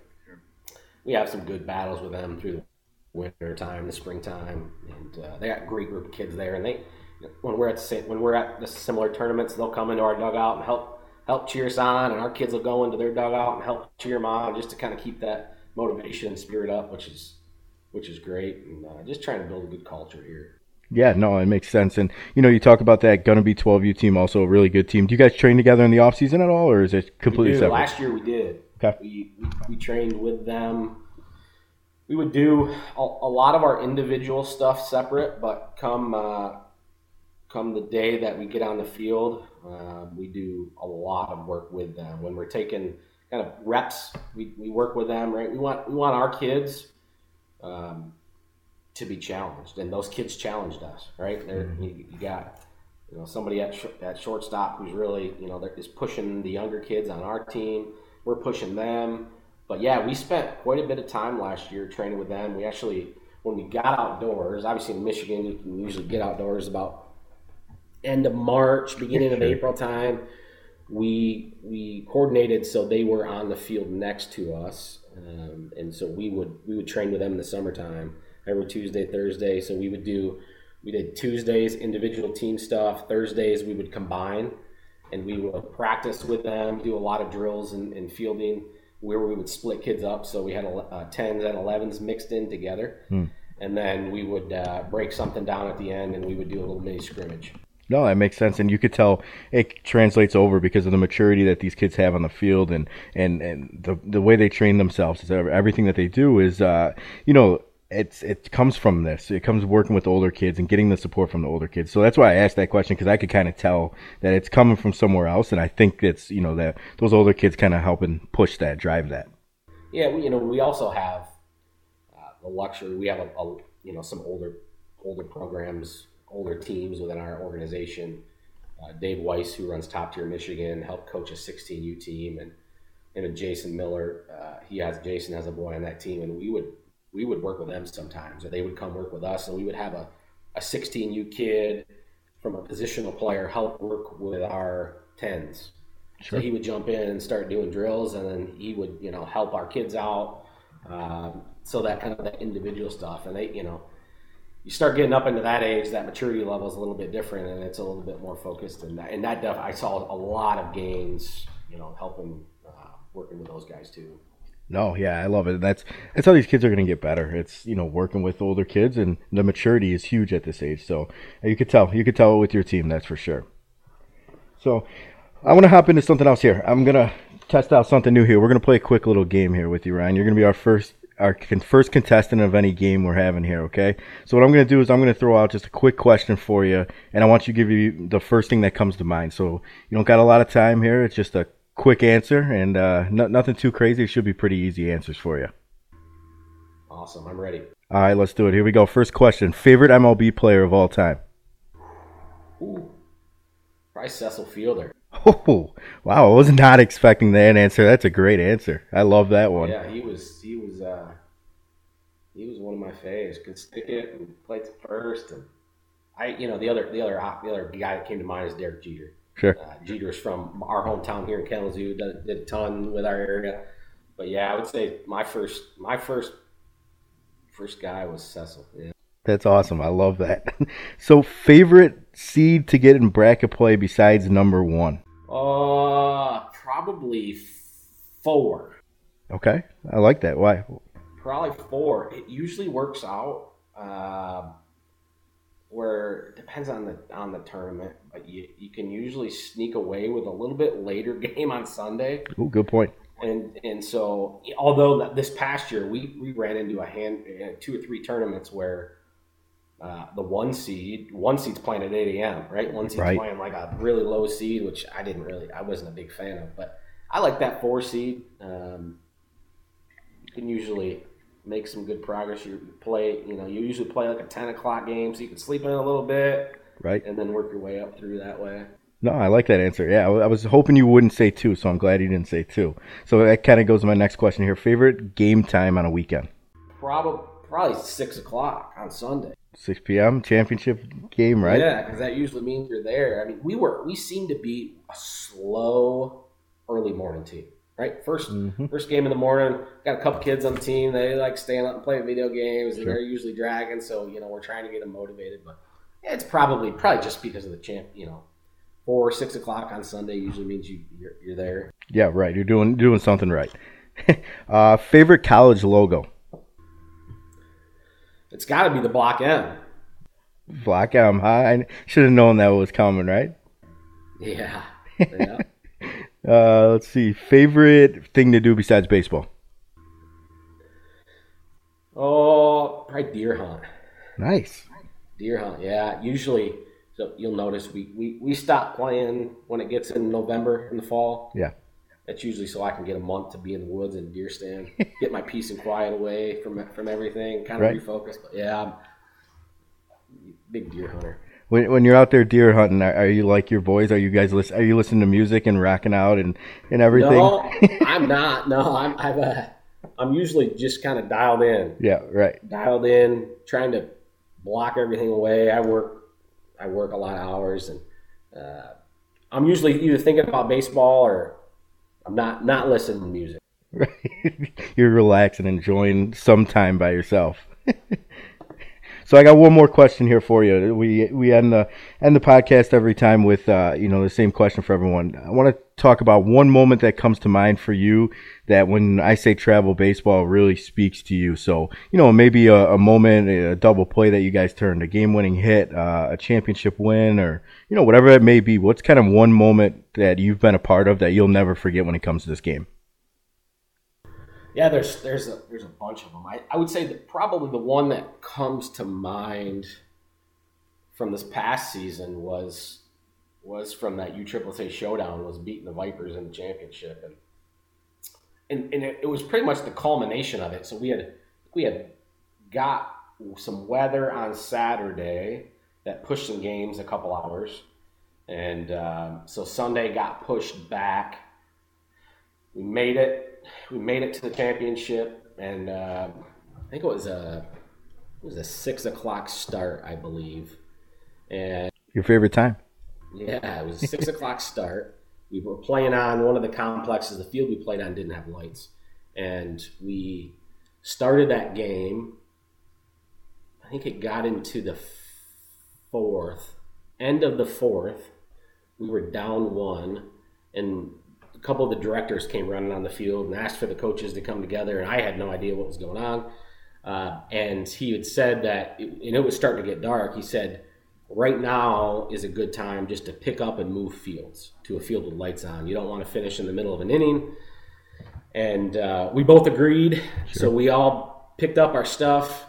We have some good battles with them through the winter time, the springtime, and uh, they got a great group of kids there. And they when we're at the when we're at the similar tournaments, they'll come into our dugout and help help cheer us on, and our kids will go into their dugout and help cheer them on, just to kind of keep that motivation and spirit up, which is which is great, and uh, just trying to build a good culture here. Yeah, no, it makes sense. And you know, you talk about that gonna be 12U team, also a really good team. Do you guys train together in the off season at all, or is it completely separate? Last year we did. Okay. We, we, we trained with them. We would do a, a, lot of our individual stuff separate, but come uh, come the day that we get on the field, uh, we do a lot of work with them. When we're taking kind of reps, we, we work with them. Right, we want we want our kids. Um, to be challenged, and those kids challenged us. Right, mm-hmm. you, you, got you know somebody at sh- at shortstop who's really you know is pushing the younger kids on our team. We're pushing them, but yeah, we spent quite a bit of time last year training with them. We actually when we got outdoors, obviously in Michigan you can usually get outdoors about end of March, beginning of April time. We we coordinated so they were on the field next to us, um, and so we would we would train with them in the summertime every Tuesday, Thursday. So we would do, we did Tuesdays individual team stuff. Thursdays we would combine, and we would practice with them, do a lot of drills and, and fielding where we would split kids up. So we had uh, tens and elevens mixed in together, hmm. and then we would uh, break something down at the end, and we would do a little mini scrimmage. No, that makes sense, and you could tell it translates over because of the maturity that these kids have on the field, and and and the the way they train themselves. Everything that they do is, uh, you know, it's it comes from this. It comes working with older kids and getting the support from the older kids. So that's why I asked that question because I could kind of tell that it's coming from somewhere else, and I think it's you know that those older kids kind of helping push that, drive that. Yeah, we, you know, we also have uh, the luxury. We have a, a, you know some older older programs, older teams within our organization. Uh, Dave Weiss, who runs Top Tier Michigan, helped coach a 16U team, and and Jason Miller, uh, he has Jason as a boy on that team, and we would we would work with them sometimes, or they would come work with us, and we would have a, a 16U kid from a positional player help work with our tens. Sure. So he would jump in and start doing drills, and then he would, you know, help our kids out. Um, so that kind of that individual stuff, and they, you know, you start getting up into that age, that maturity level is a little bit different, and it's a little bit more focused. And that, and that def- I saw a lot of gains, you know, helping uh, working with those guys too. No, yeah, I love it. That's that's how these kids are going to get better. It's you know working with older kids, and the maturity is huge at this age. So you could tell, you could tell it with your team, that's for sure. So I want to hop into something else here. I'm gonna test out something new here. We're gonna play a quick little game here with you, Ryan. You're gonna be our first our con- first contestant of any game we're having here. Okay. So what I'm gonna do is I'm gonna throw out just a quick question for you, and I want you to give you the first thing that comes to mind. So you don't got a lot of time here. It's just a quick answer and uh, no, nothing too crazy. It should be pretty easy answers for you. Awesome. I'm ready. All right, let's do it. Here we go. First question: Favorite MLB player of all time? Ooh, probably Cecil Fielder. Oh, wow! I was not expecting that answer. That's a great answer. I love that one. Yeah, he was. He was. uh He was one of my faves. Could stick it and play first. And I, you know, the other, the other, the other guy that came to mind is Derek Jeter. Sure. Uh, Jeter's from our hometown here in Kalamazoo. Did, did a ton with our area. But yeah, I would say my first, my first, first guy was Cecil. Yeah. That's awesome. I love that. so, favorite seed to get in bracket play besides number one? Uh, probably four. Okay, I like that. Why? Probably four. It usually works out. Uh, where it depends on the on the tournament, you, you can usually sneak away with a little bit later game on Sunday. Oh, good point. And and so although this past year we, we ran into a hand two or three tournaments where uh, the one seed one seed's playing at 8 a.m. right one seed's Right. playing like a really low seed which I didn't really I wasn't a big fan of but I like that four seed um, you can usually make some good progress you play you know you usually play like a 10 o'clock game so you can sleep in a little bit Right? and then work your way up through that way No, I like that answer. Yeah, I was hoping you wouldn't say two, so I'm glad you didn't say two. So that kind of goes to my next question here. Favorite game time on a weekend? probably probably six o'clock on Sunday 6 p.m. championship game, right? Yeah, because that usually means you're there. I mean, we were we seem to be a slow early morning team, right? 1st Mhm. first game in the morning. Got a couple kids on the team. They like staying up and playing video games, and Sure. they're usually dragging. So you know, we're trying to get them motivated. But it's probably probably just because of the champ. You know, four or six o'clock on Sunday usually means you you're, you're there. Yeah, right. You're doing doing something right. uh, favorite college logo? It's got to be the block M. Block M. Huh? I should have known that was coming, right? Yeah. yeah. Uh, let's see. Favorite thing to do besides baseball? oh, probably deer hunt. Nice. Deer hunt, yeah. Usually, so you'll notice we, we, we stop playing when it gets in November in the fall. Yeah. That's usually so I can get a month to be in the woods and deer stand, get my peace and quiet away from from everything, kind of Right. refocus. But yeah, I'm big deer hunter. When, when you're out there deer hunting, are, are you like your boys? Are you guys listen? Are you listening to music and rocking out and, and everything? No, I'm not. No, I'm I've, uh, I'm usually just kind of dialed in, yeah, right. dialed in, trying to block everything away. I work, I work a lot of hours, and uh, I'm usually either thinking about baseball or I'm not not listening to music. Right. You're relaxing, enjoying some time by yourself. so I got one more question here for you. We we end the end the podcast every time with uh, you know the same question for everyone. I want to talk about one moment that comes to mind for you that when I say travel baseball really speaks to you. So you know maybe a, a moment, a double play that you guys turned, a game winning hit, uh, a championship win, or you know whatever it may be. What's kind of one moment that you've been a part of that you'll never forget when it comes to this game? Yeah, there's there's a there's a bunch of them. I, I would say that probably the one that comes to mind from this past season was was from that USSSA showdown was beating the Vipers in the championship and and, and it, it was pretty much the culmination of it. So we had we had got some weather on Saturday that pushed some games a couple hours, and um, so Sunday got pushed back. We made it. We made it to the championship, and uh, I think it was a it was a six o'clock start, I believe. And Your favorite time? yeah, it was a six o'clock start. We were playing on one of the complexes. The field we played on didn't have lights, and we started that game. I think it got into the fourth, end of the fourth. We were down one, and a couple of the directors came running on the field and asked for the coaches to come together, and I had no idea what was going on. Uh, and he had said that, and it was starting to get dark. He said, right now is a good time just to pick up and move fields to a field with lights on. You don't want to finish in the middle of an inning. And uh, we both agreed. Sure. So we all picked up our stuff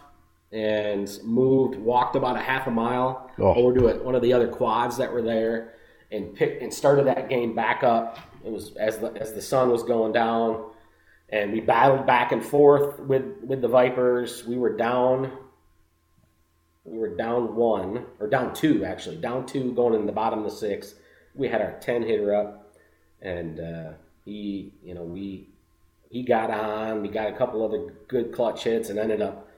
and moved, walked about a half a mile oh. over to a, one of the other quads that were there and picked and started that game back up. It was as the, as the sun was going down and we battled back and forth with, with the Vipers. We were down we were down one or down two actually, down two going in the bottom of the sixth. We had our ten hitter up, and uh, he, you know, we he got on. We got a couple other good clutch hits, and ended up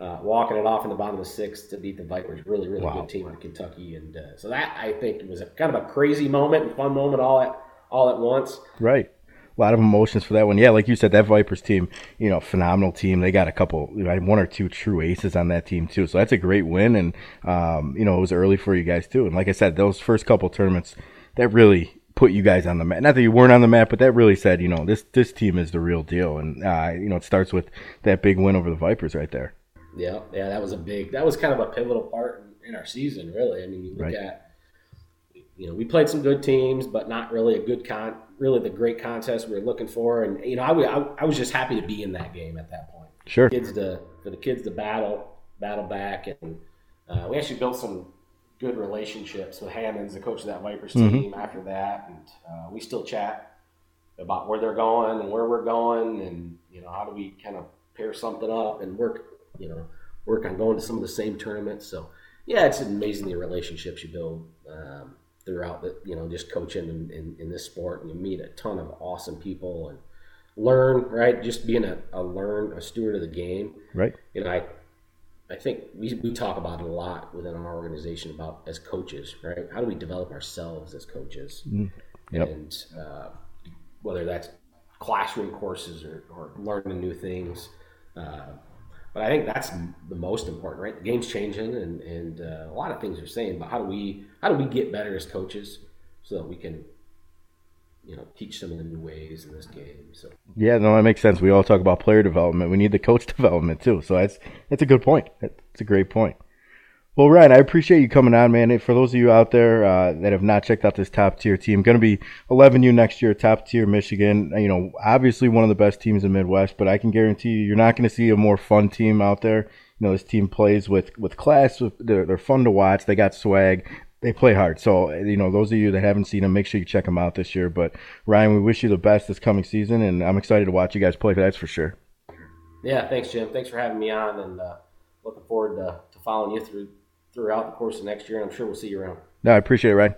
uh, walking it off in the bottom of the sixth to beat the Vipers. Really, really wow. good team in Kentucky, and uh, so that I think was a kind of a crazy moment and fun moment all at all at once. Right a lot of emotions for that one. Yeah, like you said, that Vipers team, you know, phenomenal team. They got a couple, you know, one or two true aces on that team too. So that's a great win, and um, you know, it was early for you guys too. And like I said, those first couple tournaments, that really put you guys on the map. Not that you weren't on the map, but that really said, you know, this this team is the real deal. And uh, you know, it starts with that big win over the Vipers right there. Yeah, yeah, that was a big. That was kind of a pivotal part in, in our season, really. I mean, you look right. at you know, we played some good teams, but not really a good con, really the great contest we were looking for. And you know, I, I, I was just happy to be in that game at that point. Sure. kids to for the kids to battle, battle back, and uh, we actually built some good relationships with Hammonds, the coach of that Vipers mm-hmm. team. After that, and uh, we still chat about where they're going and where we're going, and you know, how do we kind of pair something up and work, you know, work on going to some of the same tournaments. So yeah, it's amazing the relationships you build. Um, throughout the you know just coaching in, in, in, this sport and you meet a ton of awesome people and learn right just being a, a learn a steward of the game right you know i i think we, we talk about it a lot within our organization about as coaches right how do we develop ourselves as coaches mm. yep. and uh, whether that's classroom courses or, or learning new things uh, but I think that's the most important, right? The game's changing, and and uh, a lot of things are saying. But how do we how do we get better as coaches so that we can you know teach some of the new ways in this game? So yeah, no, that makes sense. We all talk about player development. We need the coach development too. So that's that's a good point. That's a great point. Well, Ryan, I appreciate you coming on, man. For those of you out there uh, that have not checked out this top tier team, going to be 11U next year, top tier Michigan. You know, obviously one of the best teams in Midwest, but I can guarantee you, you're not going to see a more fun team out there. You know, this team plays with with class. They're, they're fun to watch. They got swag. They play hard. So, you know, those of you that haven't seen them, make sure you check them out this year. But Ryan, we wish you the best this coming season, and I'm excited to watch you guys play. That's for sure. Yeah, thanks, Jim. Thanks for having me on, and uh, looking forward to, to following you through throughout the course of next year. And I'm sure we'll see you around. No, I appreciate it, Ryan.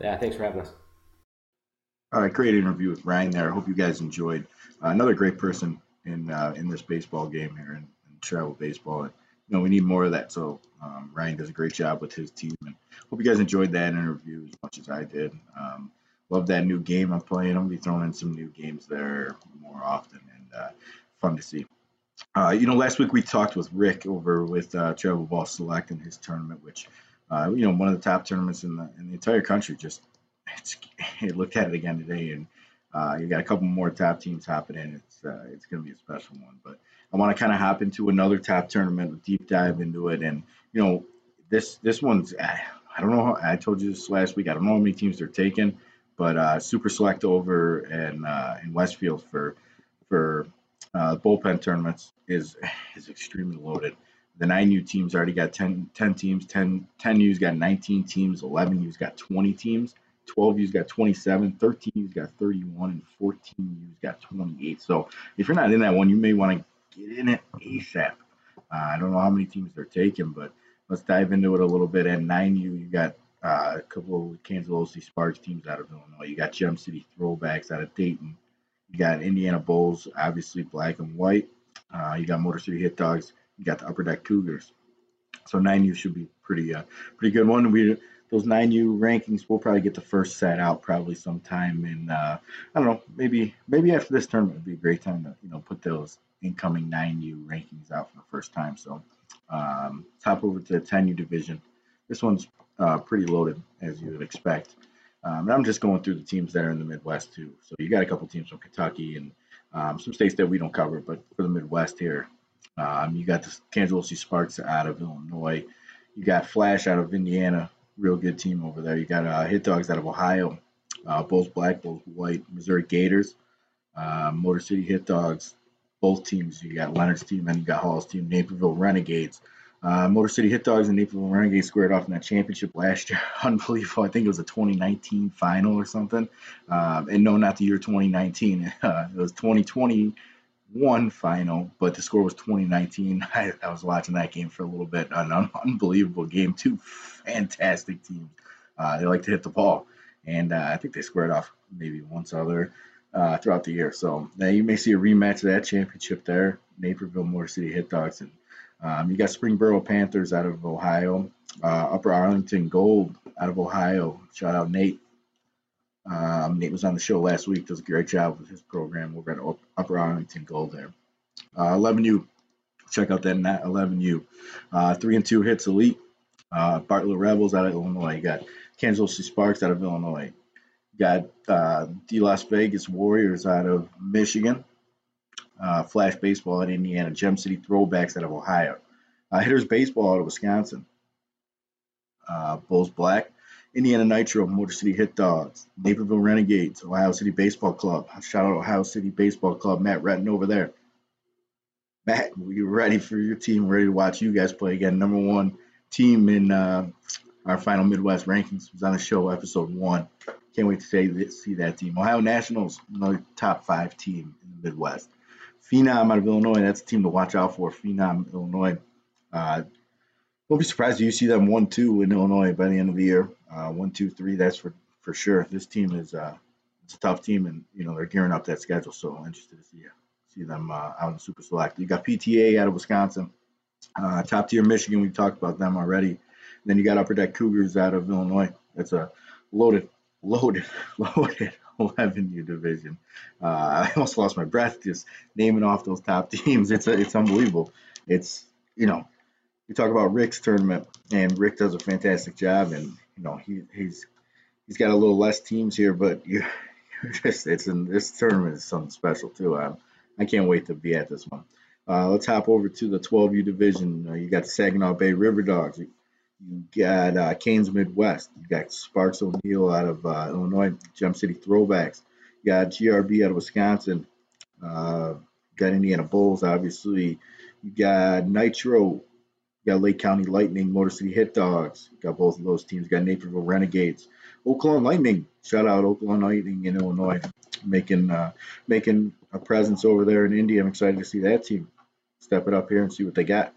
Yeah, thanks for having us. All right, great interview with Ryan there. I hope you guys enjoyed. Uh, another great person in uh, in this baseball game here in, in travel baseball. And, you know, we need more of that. So um, Ryan does a great job with his team, and hope you guys enjoyed that interview as much as I did. Um, love that new game I'm playing. I'm gonna be throwing in some new games there more often, and uh, fun to see. Uh, you know, last week we talked with Rick over with uh, Travel Ball Select and his tournament, which, uh, you know, one of the top tournaments in the in the entire country. Just it's, looked at it again today, and uh, you got a couple more top teams hopping in. It's uh, it's going to be a special one. But I want to kind of hop into another top tournament, deep dive into it, and you know, this this one's I don't know. How, I told you this last week. I don't know how many teams they're taking, but uh, Super Select over in in Westfield for for uh, bullpen tournaments is is extremely loaded. The 9U teams already got 10, 10 teams, 10, 10 U's got 19 teams, 11 U's got 20 teams, 12 U's got 27, 13 U's got 31, and 14 U's got 28. So if you're not in that one, you may want to get in it ASAP. Uh, I don't know how many teams they're taking, but let's dive into it a little bit. And 9U, you got uh, a couple of Kansas City Sparks teams out of Illinois. You got Gem City Throwbacks out of Dayton. You got Indiana Bulls, obviously black and white. Uh, you got Motor City Hit Dogs. You got the Upper Deck Cougars. So 9U should be pretty uh, pretty good one. We those 9U rankings. We'll probably get the first set out probably sometime in uh, I don't know maybe maybe after this tournament would be a great time to you know put those incoming 9U rankings out for the first time. So Um, top over to the 10U division. This one's uh, pretty loaded, as you would expect. Um, and I'm just going through the teams that are in the Midwest too. So you got a couple teams from Kentucky and um, some states that we don't cover, but for the Midwest here, um, you got the Kansas City Sparks out of Illinois. You got Flash out of Indiana, real good team over there. You got uh, Hit Dogs out of Ohio, uh, both black, both white. Missouri Gators, uh, Motor City Hit Dogs, both teams. You got Leonard's team and you got Hall's team, Naperville Renegades. Uh, Motor City Hit Dogs and Naperville Renegades squared off in that championship last year. Unbelievable. I think it was a 2019 final or something. Um, and no, not the year 2019. Uh, it was 2021 final, but the score was 2019. I, I, was watching that game for a little bit. An un- unbelievable game. Two fantastic teams. Uh, they like to hit the ball. And uh, I think they squared off maybe once other uh, throughout the year. So now you may see a rematch of that championship there. Naperville Motor City Hit Dogs and um, you got Springboro Panthers out of Ohio, uh, Upper Arlington Gold out of Ohio. Shout out Nate. Um, Nate was on the show last week. Does a great job with his program over at Upper Arlington Gold there. Uh, 11U. Check out that 11U. Uh, three and two hits elite. Uh, Bartlett Rebels out of Illinois. You got Kansas City Sparks out of Illinois. You got uh, the Las Vegas Warriors out of Michigan uh, Flash Baseball at Indiana, Gem City Throwbacks out of Ohio, uh, Hitters Baseball out of Wisconsin, uh, Bulls Black, Indiana Nitro, Motor City Hit Dogs, Naperville Renegades, Ohio City Baseball Club. Shout out Ohio City Baseball Club, Matt Retton over there. Matt, we ready for your team, ready to watch you guys play again. Number one team in uh, our final Midwest rankings was on the show, episode one. Can't wait to see that team. Ohio Nationals, another top five team in the Midwest. Phenom out of Illinois. That's a team to watch out for. Phenom, Illinois. Uh, don't be surprised if you see them one two in Illinois by the end of the year. Uh, one two three. That's for for sure. This team is uh, it's a tough team, and you know they're gearing up that schedule. So I'm interested to see see them uh, out in Super Select. You got PTA out of Wisconsin. Uh, top tier Michigan. We talked about them already. And then you got Upper Deck Cougars out of Illinois. That's a loaded, loaded, loaded 11U division. Uh, I almost lost my breath just naming off those top teams. It's a, it's unbelievable. It's you know, you talk about Rick's tournament, and Rick does a fantastic job, and you know he he's he's got a little less teams here, but you just it's in this tournament is something special too. I, I can't wait to be at this one. Uh, let's hop over to the 12U division. Uh, you got the Saginaw Bay River Dogs. You got uh, Canes Midwest. You got Sparks O'Neill out of uh, Illinois. Gem City Throwbacks. You got GRB out of Wisconsin. Uh, got Indiana Bulls, obviously. You got Nitro. You got Lake County Lightning, Motor City Hit Dogs. You got both of those teams. You got Naperville Renegades. Oaklawn Lightning. Shout out Oaklawn Lightning in Illinois, making uh, making a presence over there in Indy. I'm excited to see that team step it up here and see what they got.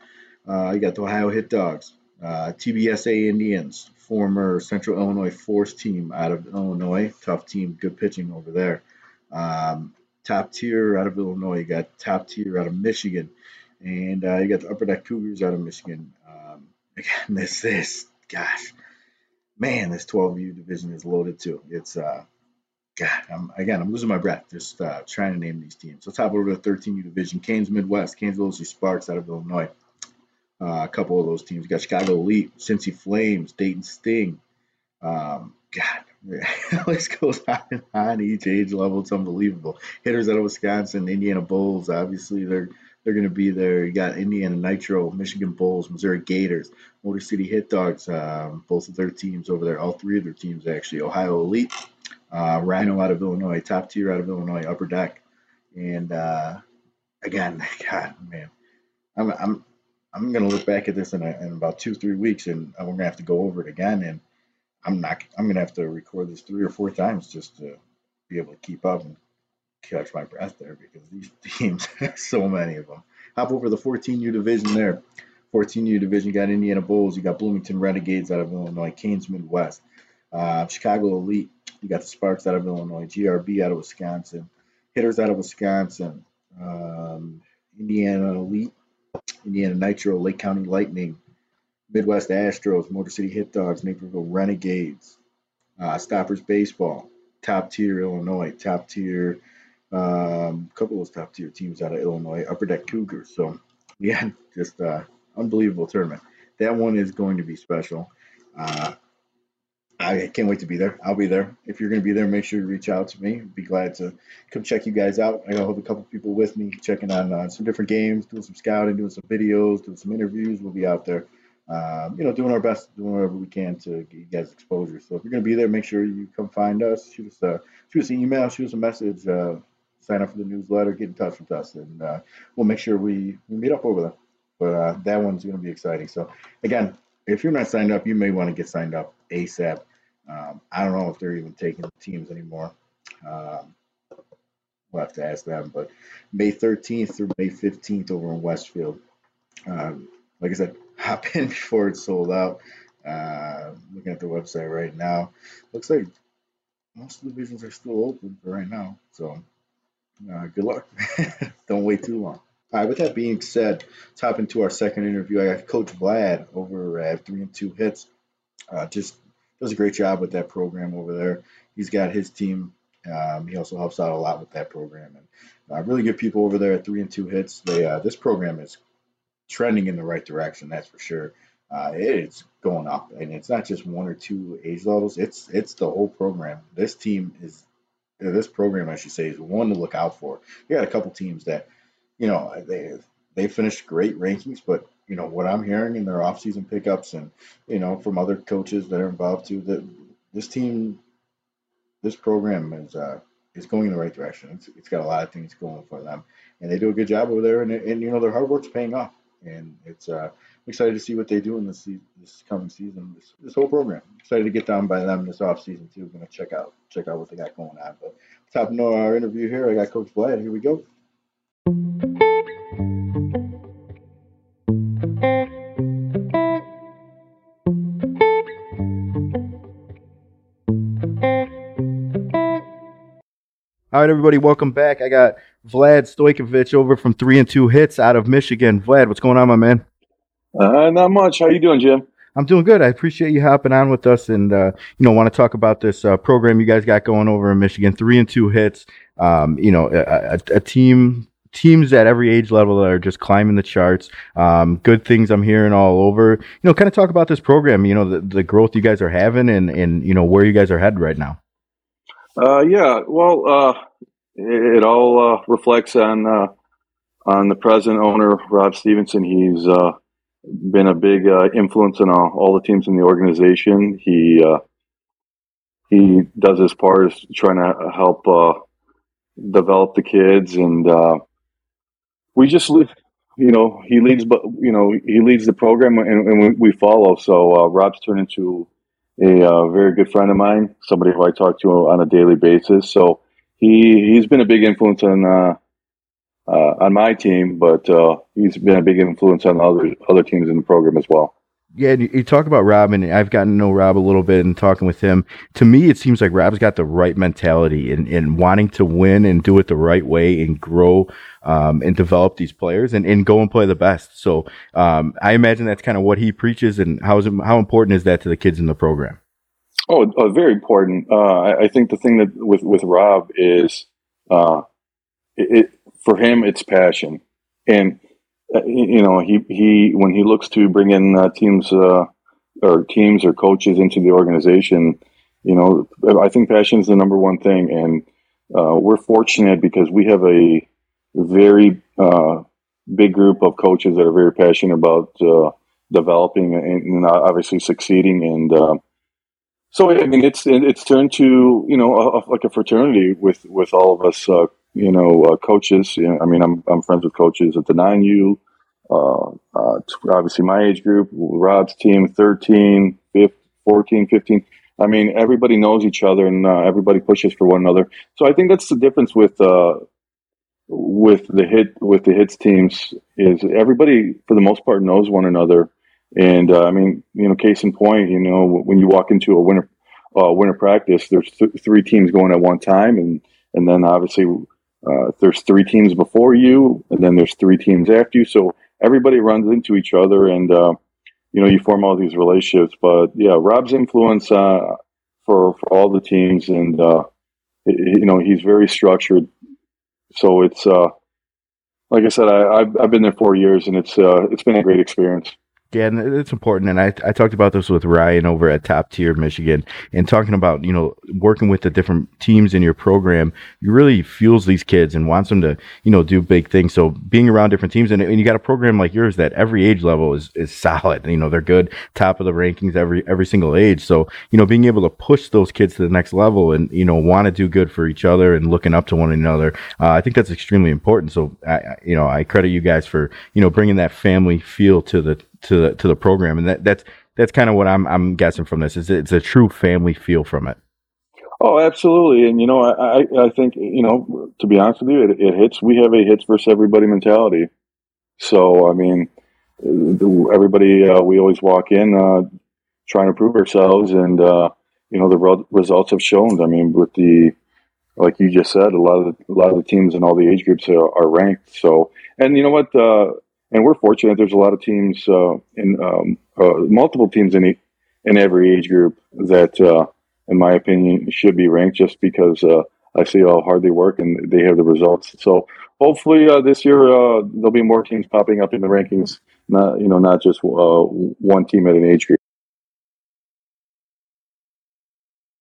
Uh, you got the Ohio Hit Dogs. Uh, TBSA Indians, former Central Illinois Force team out of Illinois. Tough team, good pitching over there. Um, top tier out of Illinois. You got top tier out of Michigan. And uh, you got the Upper Deck Cougars out of Michigan. Um, again, this, this, gosh, man, this 12U division is loaded too. It's, uh, God, I'm, again, I'm losing my breath just uh, trying to name these teams. So, top over the 13U division, Canes Midwest, Kansas City Sparks out of Illinois. Uh, a couple of those teams. You got Chicago Elite, Cincy Flames, Dayton Sting. Um, God, list goes on and on. Each age level, it's unbelievable. Hitters out of Wisconsin, Indiana Bulls. Obviously, they're they're going to be there. You got Indiana Nitro, Michigan Bulls, Missouri Gators, Motor City Hit Dogs. Um, both of their teams over there. All three of their teams actually. Ohio Elite, uh, Rhino out of Illinois, top tier out of Illinois, Upper Deck, and uh, again, God, man, I'm I'm I'm gonna look back at this in, a, in about two three weeks, and we're gonna have to go over it again. And I'm not. I'm gonna have to record this three or four times just to be able to keep up and catch my breath there because these teams, so many of them. Hop over the 14U division there. 14U division got Indiana Bulls. You got Bloomington Renegades out of Illinois, Canes Midwest, uh, Chicago Elite. You got the Sparks out of Illinois, GRB out of Wisconsin, Hitters out of Wisconsin, um, Indiana Elite Indiana Nitro, Lake County Lightning, Midwest Astros, Motor City Hit Dogs, Naperville Renegades, uh, Stoppers Baseball, top tier Illinois, top tier, um, a couple of those top tier teams out of Illinois, Upper Deck Cougars. So, yeah, just uh, unbelievable tournament. That one is going to be special. Uh, I can't wait to be there. I'll be there. If you're going to be there, make sure you reach out to me. Be glad to come check you guys out. I have a couple people with me checking on uh, some different games, doing some scouting, doing some videos, doing some interviews. We'll be out there, um, you know, doing our best, doing whatever we can to get you guys exposure. So if you're going to be there, make sure you come find us. Shoot us a shoot us an email, shoot us a message, uh, sign up for the newsletter, get in touch with us, and uh, we'll make sure we, we meet up over there. But uh, that one's going to be exciting. So again, if you're not signed up, you may want to get signed up ASAP. Um, I don't know if they're even taking teams anymore. Um, we'll have to ask them. But May 13th through May 15th over in Westfield. Um, like I said, hop in before it's sold out. Uh, looking at the website right now, looks like most of the divisions are still open for right now. So uh, good luck. don't wait too long. All right, with that being said, let's hop into our second interview. I got Coach Vlad over at Three and Two Hits. Uh, just does a great job with that program over there. He's got his team. Um, he also helps out a lot with that program, and uh, really good people over there at Three and Two Hits. They uh, this program is trending in the right direction, that's for sure. Uh, it's going up, and it's not just one or two age levels. It's it's the whole program. This team is this program, I should say, is one to look out for. You got a couple teams that you know, they they finished great rankings, but you know what I'm hearing in their offseason pickups and you know from other coaches that are involved too that this team, this program is uh, is going in the right direction. It's, it's got a lot of things going for them, and they do a good job over there. And, and you know their hard work's paying off, and it's uh, I'm excited to see what they do in this this coming season. This, this whole program, excited to get down by them this off season too. Going to check out check out what they got going on. But top of our interview here, I got Coach Vlad. Here we go. All right, everybody, welcome back. I got Vlad Stojkovic over from Three and Two Hits out of Michigan. Vlad, what's going on, my man? Uh, not much. How you doing, Jim? I'm doing good. I appreciate you hopping on with us, and uh, you know, want to talk about this uh, program you guys got going over in Michigan. Three and Two Hits. Um, you know, a, a, a, team teams at every age level that are just climbing the charts. Um, good things I'm hearing all over. You know, kind of talk about this program. You know, the, the growth you guys are having, and and you know where you guys are headed right now. Uh, yeah, well, uh, it, it, all uh, reflects on uh, on the present owner, Rob Stevenson. He's uh, been a big uh, influence on all, all, the teams in the organization. He he does his part is trying to help develop the kids, and we just you know he leads, but you know he leads the program, and, and we, we, follow. So Rob's turned into a uh, very good friend of mine, somebody who I talk to on a daily basis. So he he's been a big influence on uh, uh, on my team, but uh, he's been a big influence on other other teams in the program as well. Yeah, you talk about Rob, and I've gotten to know Rob a little bit and talking with him. To me, it seems like Rob's got the right mentality in, in wanting to win and do it the right way and grow um, and develop these players and, and go and play the best. So um, I imagine that's kind of what he preaches. And how is it, how important is that to the kids in the program? Oh, uh, very important. Uh, I, I, think the thing that with with Rob is, uh, it, it, for him it's passion, and you know, he, he when he looks to bring in uh, teams uh, or teams or coaches into the organization, you know, I think passion is the number one thing, and uh, we're fortunate because we have a very uh, big group of coaches that are very passionate about uh, developing and, and, obviously succeeding, and so I mean, it's it's turned to you know a, like a fraternity with with all of us you know, uh, coaches. You know, I mean, I'm I'm friends with coaches at the nine U. Uh, uh, obviously, my age group, Rob's team, 13, 15, 14, 15. I mean, everybody knows each other and uh, everybody pushes for one another. So I think that's the difference with uh, with the hit with the hits teams is everybody for the most part knows one another. And uh, I mean, you know, case in point, you know, when you walk into a winter winter practice, there's th- three teams going at one time, and and then obviously uh, there's three teams before you, and then there's three teams after you. So everybody runs into each other, and uh, you know you form all these relationships. But yeah, Rob's influence uh, for for all the teams, and uh, you know he's very structured. So it's uh, like I said, I, have I've been there four years, and it's uh, it's been a great experience. Yeah, and it's important. And I, I talked about this with Ryan over at Top Tier Michigan and talking about, you know, working with the different teams in your program, you really fuels these kids and wants them to, you know, do big things. So being around different teams and, and you got a program like yours that every age level is, is solid. You know, they're good, top of the rankings every every single age. So, you know, being able to push those kids to the next level and, you know, want to do good for each other and looking up to one another, uh, I think that's extremely important. So, I, you know, I credit you guys for, you know, bringing that family feel to the to the to the program, and that that's that's kind of what I'm I'm guessing from this. Is it's a true family feel from it. Oh, absolutely, and you know, I I think you know, to be honest with you, it, it hits. We have a hits versus everybody mentality. So I mean, everybody uh, we always walk in uh, trying to prove ourselves, and uh, you know the re- results have shown. I mean, with the like you just said, a lot of the, a lot of the teams in all the age groups are, are ranked. So, and you know what? Uh, and we're fortunate. There's a lot of teams uh, in um, uh, multiple teams in in every age group that, uh, in my opinion, should be ranked just because uh, I see how hard they work and they have the results. So hopefully uh, this year uh, there'll be more teams popping up in the rankings. Not you know not just one team at an age group.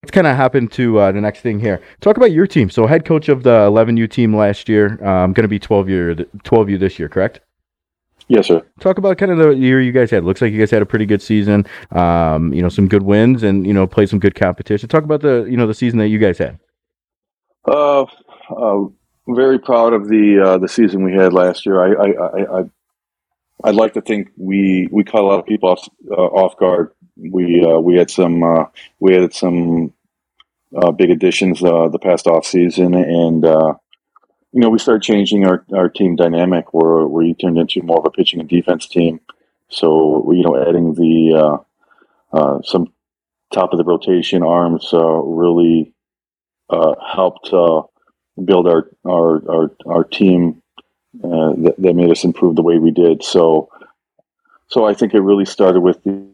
Let's kind of hop into uh, the next thing here. Talk about your team. So, head coach of the 11U team last year, um, going to be 12 year 12U this year, correct? Yes, sir. Talk about kind of the year you guys had. Looks like you guys had a pretty good season. Um, you know, some good wins and you know played some good competition. Talk about the you know the season that you guys had. Uh, uh very proud of the uh, the season we had last year. I I, I, I I'd like to think we we caught a lot of people off uh, off guard. We uh, we had some uh, we had some uh, big additions uh, the past off season, and uh, you know, we started changing our, our team dynamic where, where you turned into more of a pitching and defense team. So, you know, adding the, uh, uh, some top of the rotation arms, uh, really, uh, helped, uh, build our, our, our, our team, uh, that, that made us improve the way we did. So, so I think it really started with the,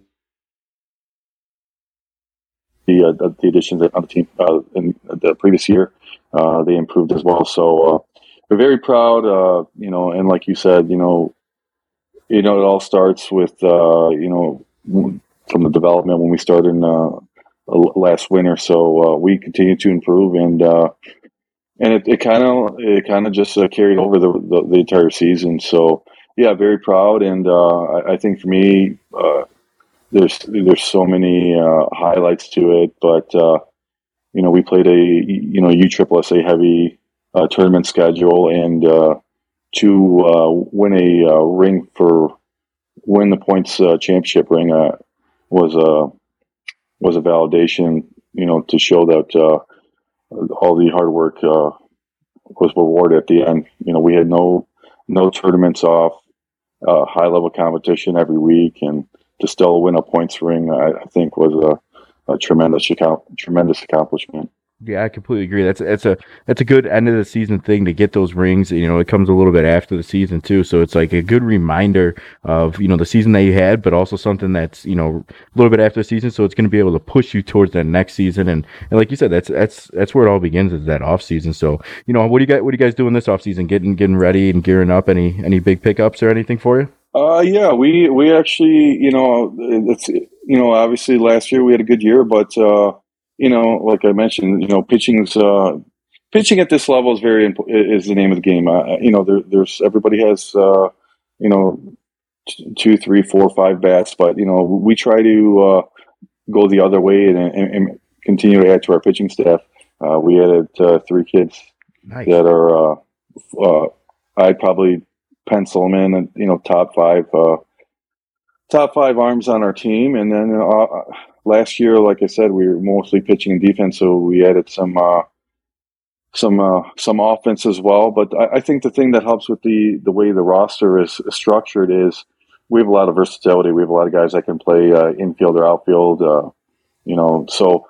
the, the additions on the team in the previous year. They improved as well. So uh, we're very proud, uh, you know, and like you said, you know, you know, it all starts with, uh, you know, from the development when we started in uh, last winter. So uh, we continue to improve, and uh, and it kind of it kind of just uh, carried over the, the, the entire season. So yeah, very proud, and uh, I, I, think for me, uh, there's there's so many uh, highlights to it, but uh, you know, we played a you know USSSA heavy uh, tournament schedule and uh, to uh, win a uh, ring for win the points uh, championship ring was a was a validation, you know, to show that all the hard work was rewarded at the end. You know, we had no no tournaments off, high level competition every week, and to still win a points ring, I, I think was a, a tremendous tremendous accomplishment. Yeah, I completely agree. That's that's a that's a good end of the season thing to get those rings. You know, it comes a little bit after the season too, so it's like a good reminder of you know the season that you had, but also something that's you know a little bit after the season. So it's going to be able to push you towards that next season. And, and like you said, that's that's that's where it all begins is that off season. So you know, what do you guys what do you guys doing this off season? Getting getting ready and gearing up. Any any big pickups or anything for you? Uh, yeah, we we actually you know it's you know obviously last year we had a good year, but. uh you know, like I mentioned, you know, pitching's uh, pitching at this level is very imp- is the name of the game. Uh, you know, there, there's everybody has uh, you know t- two, three, four, five bats, but you know we try to uh, go the other way and, and, and, continue to add to our pitching staff. Uh, we added uh, three kids nice. that are uh, I'd probably pencil them in, you know, top five top five arms on our team, and then last year, like I said, we were mostly pitching and defense, so we added some uh, some uh, some offense as well. But I, I, think the thing that helps with the the way the roster is structured is we have a lot of versatility. We have a lot of guys that can play uh, infield or outfield. Uh, you know, so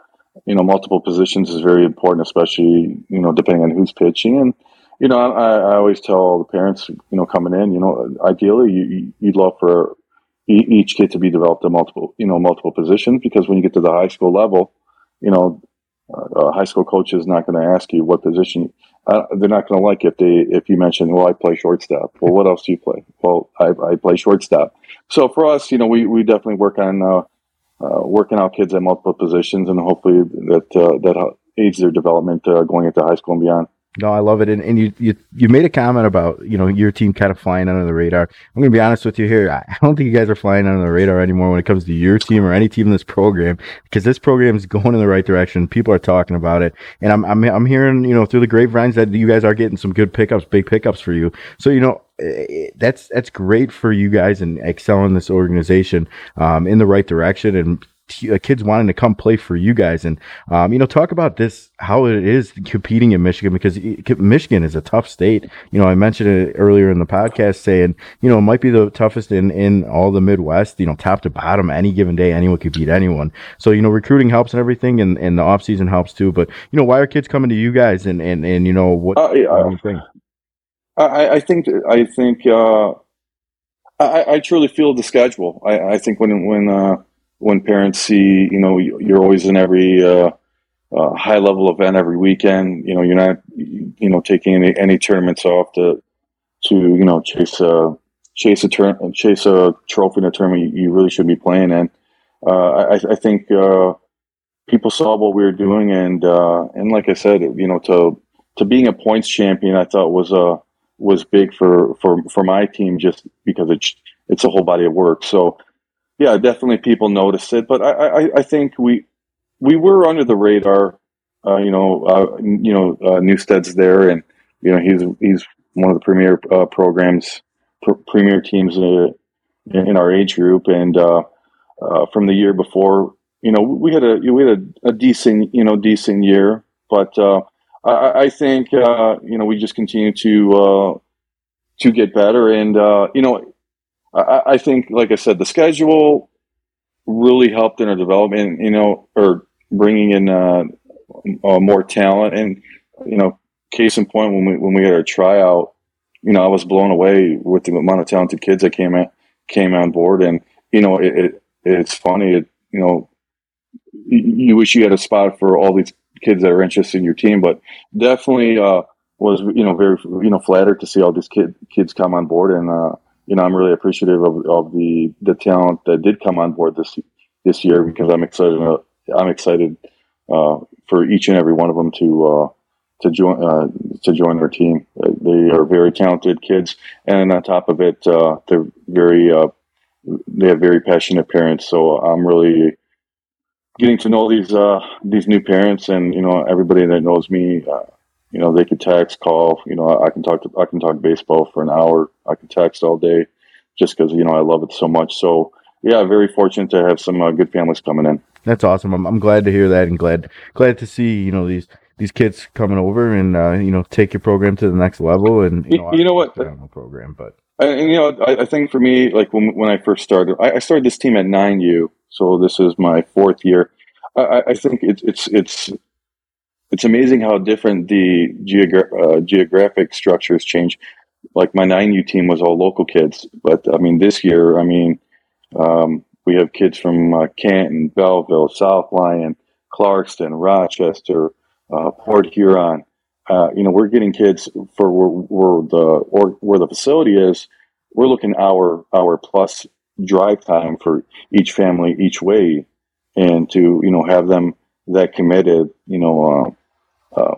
you know multiple positions is very important, especially you know depending on who's pitching and. You know, I, I always tell the parents, you know, coming in, you know, ideally you, you'd love for each kid to be developed in multiple, you know, multiple positions. Because when you get to the high school level, you know, uh, a high school coach is not going to ask you what position uh, they're not going to like if they if you mention, well, I play shortstop. Well, what else do you play? Well, I, I play shortstop. So for us, you know, we, we definitely work on uh, uh, working out kids at multiple positions, and hopefully that uh, that aids their development uh, going into high school and beyond. No, I love it. And, and you, you you made a comment about, you know, your team kind of flying under the radar. I'm going to be honest with you here. I don't think you guys are flying under the radar anymore when it comes to your team or any team in this program because this program is going in the right direction. People are talking about it. And I'm, I'm, I'm hearing, you know, through the grapevines that you guys are getting some good pickups, big pickups for you. So, you know, eh, that's that's great for you guys and excelling this organization um, in the right direction and uh, kids wanting to come play for you guys. And um, you know talk about this how it is competing in michigan because michigan is a tough state. You know i mentioned it earlier in the podcast saying you know it might be the toughest in in all the midwest you know top to bottom any given day anyone could beat anyone. So you know recruiting helps and everything and, and the off season helps too. But you know why are kids coming to you guys? And and, and you know what, uh, yeah. what do you think? I, I think I think uh, I, I truly feel the schedule. I, I think when when uh, when parents see, you know, you're always in every uh, uh, high level event every weekend. You know, you're not, you know, taking any, any tournaments off to to you know chase a chase a turn chase a trophy in a tournament you, you really should be playing in. Uh, I, I, think uh, people saw what we were doing, and uh, and like I said, you know, to to being a points champion, I thought was a uh, was big for for for my team just because it's it's a whole body of work. So yeah, definitely people notice it, but I, I, I think we we were under the radar. Uh, you know, uh, you know, uh, Newstead's there, and you know he's he's one of the premier uh, programs, pr- premier teams in, in, our age group, and uh, uh, from the year before, you know, we had a we had a, a decent you know decent year, but I, I, think you know we just continue to to get better, and you know I, I think, like I said, the schedule really helped in our development. You know, or bringing in uh, uh, more talent, and you know, case in point, when we when we had our tryout, you know, I was blown away with the amount of talented kids that came in, came on board, and you know, it, it it's funny, it, you know, you wish you had a spot for all these kids that are interested in your team, but definitely uh, was you know very you know flattered to see all these kid, kids come on board and uh, you know, I'm really appreciative of, of the the talent that did come on board this this year because I'm excited. Uh, I'm excited uh, for each and every one of them to uh, to join uh, to join our team. Uh, they are very talented kids, and on top of it, they're very they have very passionate parents. So I'm really getting to know these these new parents, and you know everybody that knows me you know, they could text, call. You know, I can talk to I can talk baseball for an hour. I can text all day, just because you know I love it so much. So yeah, very fortunate to have some uh, good families coming in. That's awesome. I'm, I'm glad to hear that, and glad glad to see you know these these kids coming over and uh, you know take your program to the next level. And you know, you know what program, but and, you know I, I, think for me, like when when I first started, I, I started this team at nine U, so this is my fourth year. I, I think it's it's it's it's amazing how different the geogra- uh, geographic structures change. Like my 9U team was all local kids, but I mean, this year, I mean, um, we have kids from uh, Canton, Belleville, South Lyon, Clarkston, Rochester, uh, Port Huron. Uh, you know, we're getting kids for where, where the or where the facility is. We're looking hour hour plus drive time for each family each way, and to you know have them that committed. You know, uh,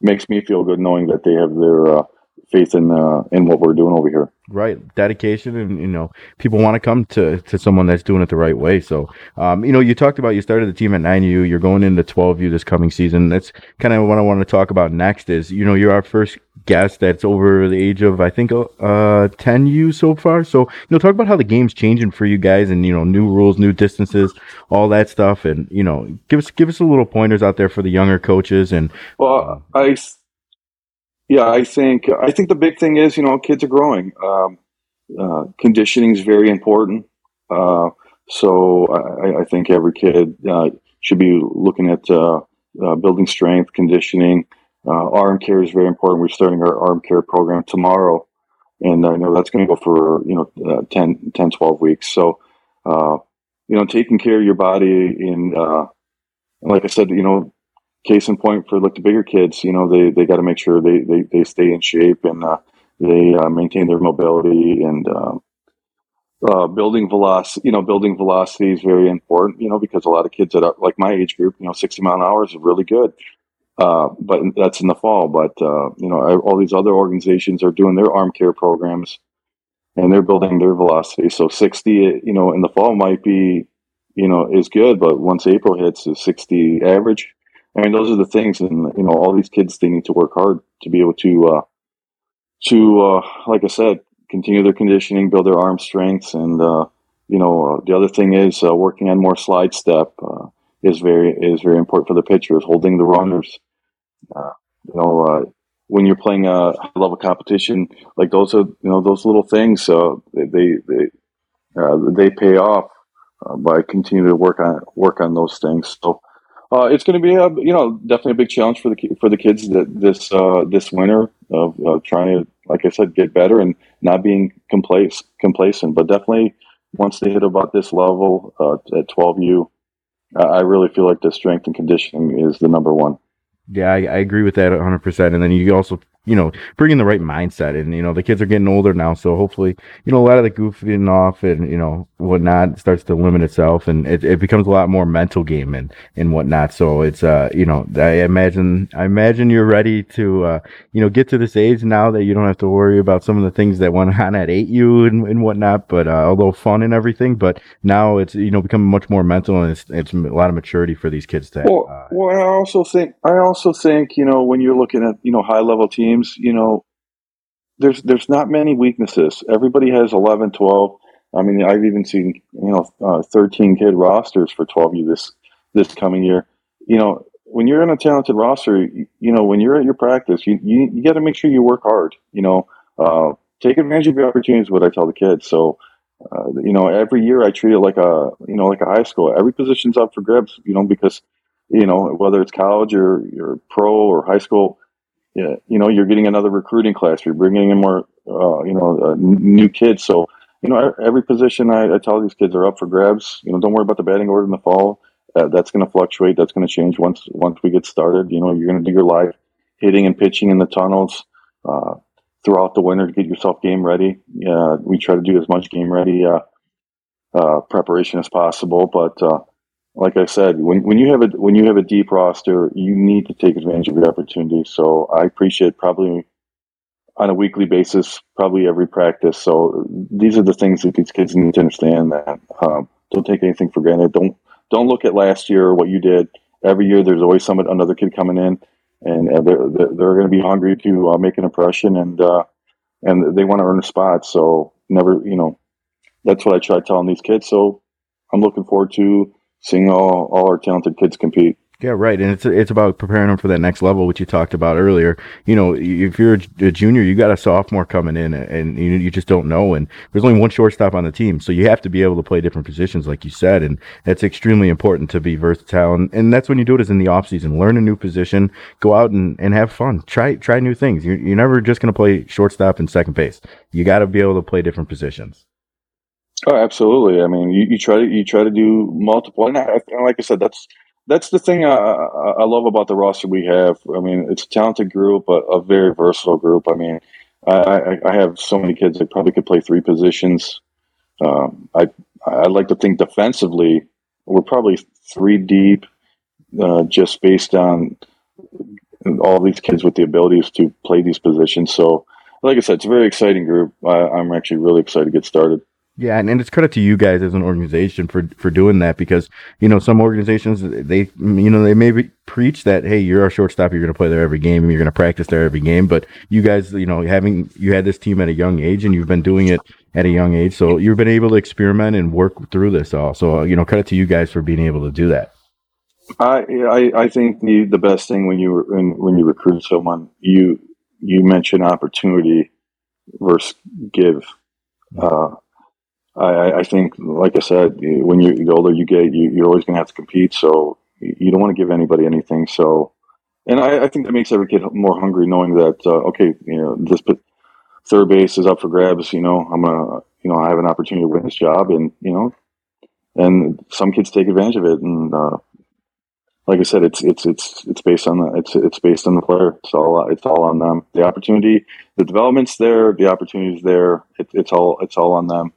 makes me feel good knowing that they have their uh, faith in uh, in what we're doing over here. Right, dedication, and you know, people want to come to to someone that's doing it the right way. So, um, you know, you talked about you started the team at nine U. You're going into twelve U this coming season. That's kind of what I want to talk about next. Is you know, you're our first guest that's over the age of I think uh 10 U so far. So, you know, talk about how the game's changing for you guys, and you know, new rules, new distances, all that stuff, and you know, give us give us a little pointers out there for the younger coaches. And well, uh, I yeah, I think I think the big thing is you know kids are growing. Um, uh, conditioning is very important. Uh, so I, I, think every kid uh, should be looking at uh, uh, building strength, conditioning. Uh, arm care is very important. We're starting our arm care program tomorrow, and I know that's going to go for you know 10, 10, 12 weeks. So you know, taking care of your body in like I said, you know, case in point for like the bigger kids, you know, they, they got to make sure they, they, they stay in shape and uh, they uh, maintain their mobility and um, uh, building velocity. You know, building velocity is very important. You know, because a lot of kids that are like my age group, you know, sixty mile an hour is really good. Uh, but that's in the fall. But uh, you know, all these other organizations are doing their arm care programs, and they're building their velocity. So sixty, you know, in the fall might be, you know, is good. But once April hits, is sixty average. I mean, those are the things, and you know, all these kids they need to work hard to be able to, uh, to uh, like I said, continue their conditioning, build their arm strengths, and uh, you know, uh, the other thing is uh, working on more slide step uh, is very is very important for the pitchers, holding the runners. you know, when you're playing a high level competition, like those are you know those little things, they they they, they pay off by continuing to work on work on those things. So uh, it's going to be a you know definitely a big challenge for the for the kids that this uh, this winter of uh, trying to like I said get better and not being complacent complacent. But definitely once they hit about this level uh, at 12U, I really feel like the strength and conditioning is the number one. Yeah, I, I agree with that 100%. And then you also you know, bringing the right mindset. And, you know, the kids are getting older now. So hopefully, you know, a lot of the goofing off and, you know, whatnot starts to limit itself and it, it becomes a lot more mental game and, and whatnot. So it's, uh, you know, I imagine, I imagine you're ready to, uh, you know, get to this age now that you don't have to worry about some of the things that went on at 8U and, and whatnot. But, uh, although fun and everything, but now it's, you know, becoming much more mental and it's, it's a lot of maturity for these kids to, well, uh, well, I also think, I also think, you know, when you're looking at, you know, high level teams, you know, there's there's not many weaknesses. Everybody has 11, 12. I mean, I've even seen you know uh, 13 kid rosters for 12U this this coming year. You know, when you're in a talented roster, you, you know, when you're at your practice, you you, you got to make sure you work hard. You know, uh, take advantage of your opportunities. What I tell the kids. So. Uh, you know, every year I treat it like a, you know, like a high school. Every position's up for grabs, you know, because, you know, whether it's college or, or pro or high school, you know, you're getting another recruiting class. You're bringing in more, uh, you know, uh, new kids. So, you know, every position I, I, tell these kids are up for grabs. You know, don't worry about the batting order in the fall. Uh, that's going to fluctuate. That's going to change once once we get started. You know, you're going to do your live hitting and pitching in the tunnels uh, throughout the winter to get yourself game ready. Yeah, we try to do as much game ready uh, uh, preparation as possible, but like I said, when, when you have a when you have a deep roster, you need to take advantage of your opportunity. So I appreciate probably on a weekly basis, probably every practice. So these are the things that these kids need to understand that um, don't take anything for granted. Don't don't look at last year or what you did. Every year, there's always some another kid coming in, and uh, they're they're, they're going to be hungry to uh, make an impression, and uh, and they want to earn a spot. So never, you know, that's what I try telling these kids. So I'm looking forward to seeing all, all our talented kids compete. Yeah, right. And it's it's about preparing them for that next level, which you talked about earlier. You know, if you're a junior, you got a sophomore coming in, and you, you just don't know. And there's only one shortstop on the team, so you have to be able to play different positions, like you said. And that's extremely important to be versatile. And, and that's when you do it is in the off season. Learn a new position, go out and, and have fun. Try try new things. You're, you're never just going to play shortstop and second base. You got to be able to play different positions. Oh, absolutely. I mean, you, you try to you try to do multiple, and, I, and like I said, that's that's the thing I, I, love about the roster we have. I mean, it's a talented group, but a very versatile group. I mean, I, I have so many kids that probably could play three positions. Um, I I like to think defensively, we're probably three deep, uh, just based on all these kids with the abilities to play these positions. So, like I said, it's a very exciting group. I, I'm actually really excited to get started. Yeah, and, and it's credit to you guys as an organization for for doing that because you know some organizations they you know they maybe preach that hey you're a shortstop you're going to play there every game you're going to practice there every game but you guys you know having you had this team at a young age and you've been doing it at a young age so you've been able to experiment and work through this all so you know credit to you guys for being able to do that. I I, I think the the best thing when you when, when you recruit someone you you mention opportunity versus give. Uh, I, I think, like I said, when you the older you get, you, you're always going to have to compete. So you don't want to give anybody anything. So, and I, I think that makes every kid more hungry, knowing that uh, okay, you know, this third base is up for grabs. You know, I'm gonna, you know, I have an opportunity to win this job, and you know, and some kids take advantage of it, and uh, like I said, it's it's it's it's based on the it's it's based on the player. It's all it's all on them. The opportunity, the development's there, the opportunity's there. It, it's all it's all on them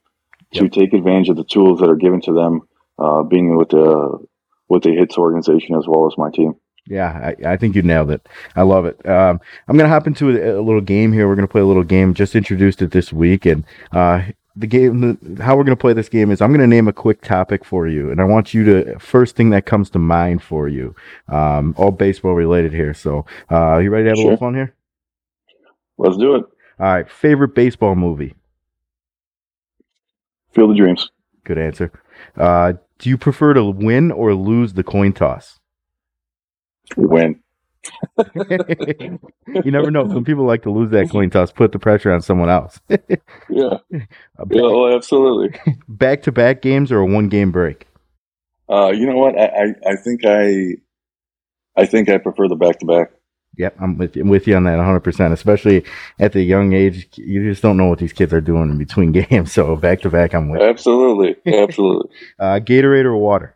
to yep. take advantage of the tools that are given to them, uh, being with the with the hits organization as well as my team. Yeah, I, I think you nailed it. I love it. Um, I'm gonna hop into a, a, little game here. We're gonna play a little game. Just introduced it this week, and uh, the game how we're going to play this game is i'm going to name a quick topic for you and i want you to first thing that comes to mind for you um, all baseball related here so uh, you ready to have sure. a little fun here let's do it all right favorite baseball movie field of dreams good answer uh, do you prefer to win or lose the coin toss win you never know. Some people like to lose that coin toss, put the pressure on someone else. yeah. yeah. Oh, absolutely. Back to back games or a one game break? Uh, you know what? I, I, I think I, I think I prefer the back to back. Yep, I'm with you, I'm with you on that 100%. Especially at the young age, you just don't know what these kids are doing in between games. So back to back, I'm with. Absolutely, absolutely. uh, Gatorade or water?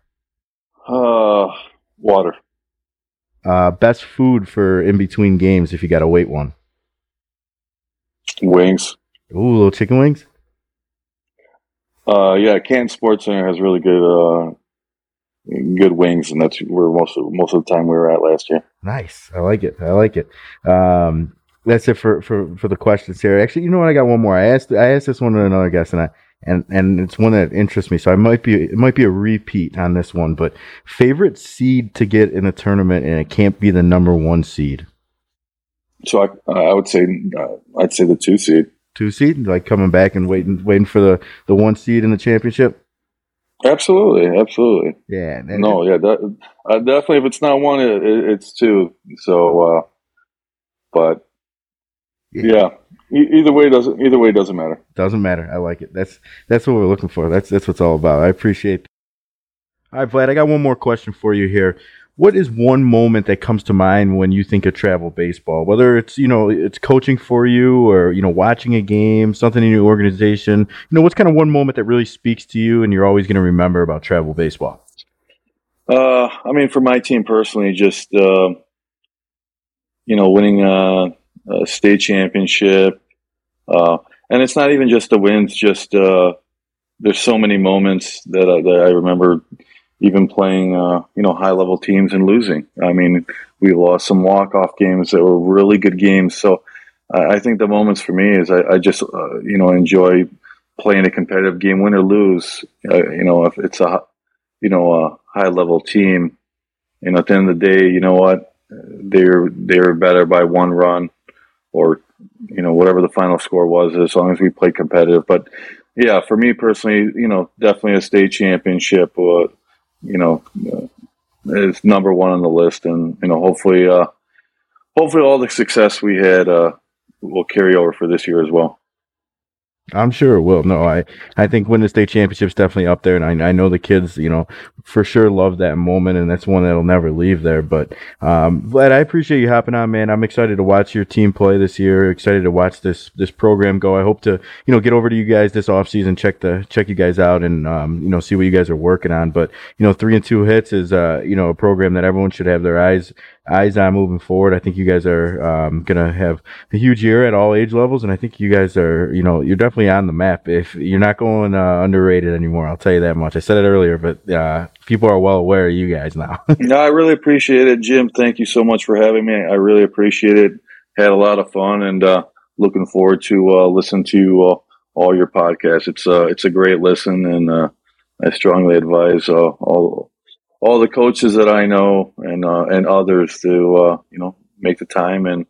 Uh, water. Uh, best food for in between games if you got to wait one. Wings. Ooh, little chicken wings. Uh, yeah, Canton Sports Center has really good, uh, good wings, and that's where most of most of the time we were at last year. Nice, I like it. I like it. Um, that's it for, for for the questions here. Actually, you know what? I got one more. I asked I asked this one to another guest, and I and and it's one that interests me. So I might be it might be a repeat on this one, but favorite seed to get in a tournament, and it can't be the number one seed. So I I would say uh, I'd say the two seed. Two seed, like coming back and waiting waiting for the the one seed in the championship. Absolutely, absolutely. Yeah. No, yeah, that, uh, definitely. If it's not one, it, it, it's two. So, uh, but yeah. yeah either way doesn't either way doesn't matter. Doesn't matter. I like it. That's that's what we're looking for. That's that's what's all about. I appreciate. That. All right, Vlad. I got one more question for you here. What is one moment that comes to mind when you think of travel baseball? Whether it's you know it's coaching for you or you know watching a game, something in your organization. You know what's kind of one moment that really speaks to you and you're always going to remember about travel baseball. Uh, I mean, for my team personally, just uh, you know, winning a, a state championship, uh, and it's not even just the wins, just uh, there's so many moments that, uh, that I remember even playing, uh, you know, high level teams and losing. I mean, we lost some walk off games that were really good games. So I think the moments for me is I, I just, uh, you know, enjoy playing a competitive game, win or lose. Uh, you know, if it's a, you know, a high level team, you know, at the end of the day, you know what, they're they're better by one run or you know whatever the final score was as long as we played competitive but yeah for me personally you know definitely a state championship uh, you know is number one on the list and you know hopefully uh hopefully all the success we had uh will carry over for this year as well I'm sure it will. No, I, I think winning the state championships definitely up there, and I, I know the kids, you know, for sure love that moment, and that's one that'll never leave there. But um, Vlad, I appreciate you hopping on, man. I'm excited to watch your team play this year. Excited to watch this this program go. I hope to, you know, get over to you guys this offseason, check the check you guys out, and um, you know, see what you guys are working on. But you know, three and two hits is uh, you know, a program that everyone should have their eyes eyes on moving forward. I think you guys are um, gonna have a huge year at all age levels, and I think you guys are, you know, you're definitely on the map. If you're not going uh, underrated anymore, I'll tell you that much. I said it earlier, but uh, people are well aware of you guys now. no, I really appreciate it, Jim. Thank you so much for having me. I really appreciate it. Had a lot of fun, and uh, looking forward to uh, listen to uh, all your podcasts. It's uh, it's a great listen, and I strongly advise all all the coaches that I know and uh, and others to uh, you know make the time and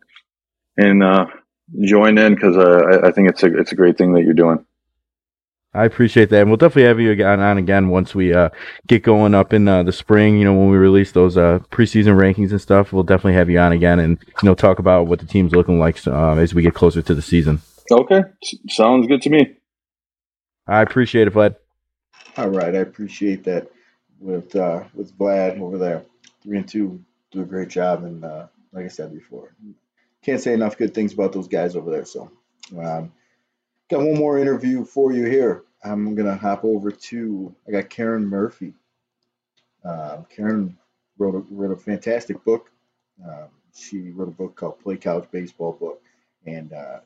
and uh, join in because uh, I, I, think it's a it's a great thing that you're doing. I appreciate that, and we'll definitely have you again on again once we uh, get going up in uh, the spring. You know, when we release those preseason rankings and stuff, we'll definitely have you on again and you know talk about what the team's looking like as we get closer to the season. Okay, S- sounds good to me. I appreciate it, Vlad. All right, I appreciate that with uh, with Vlad over there. Three and two do a great job, and uh, like I said before, can't say enough good things about those guys over there. So, um, got one more interview for you here. I'm gonna hop over to I got Karen Murphy. Uh, Karen wrote a, wrote a fantastic book. Um, she wrote a book called Play College Baseball Book, and uh,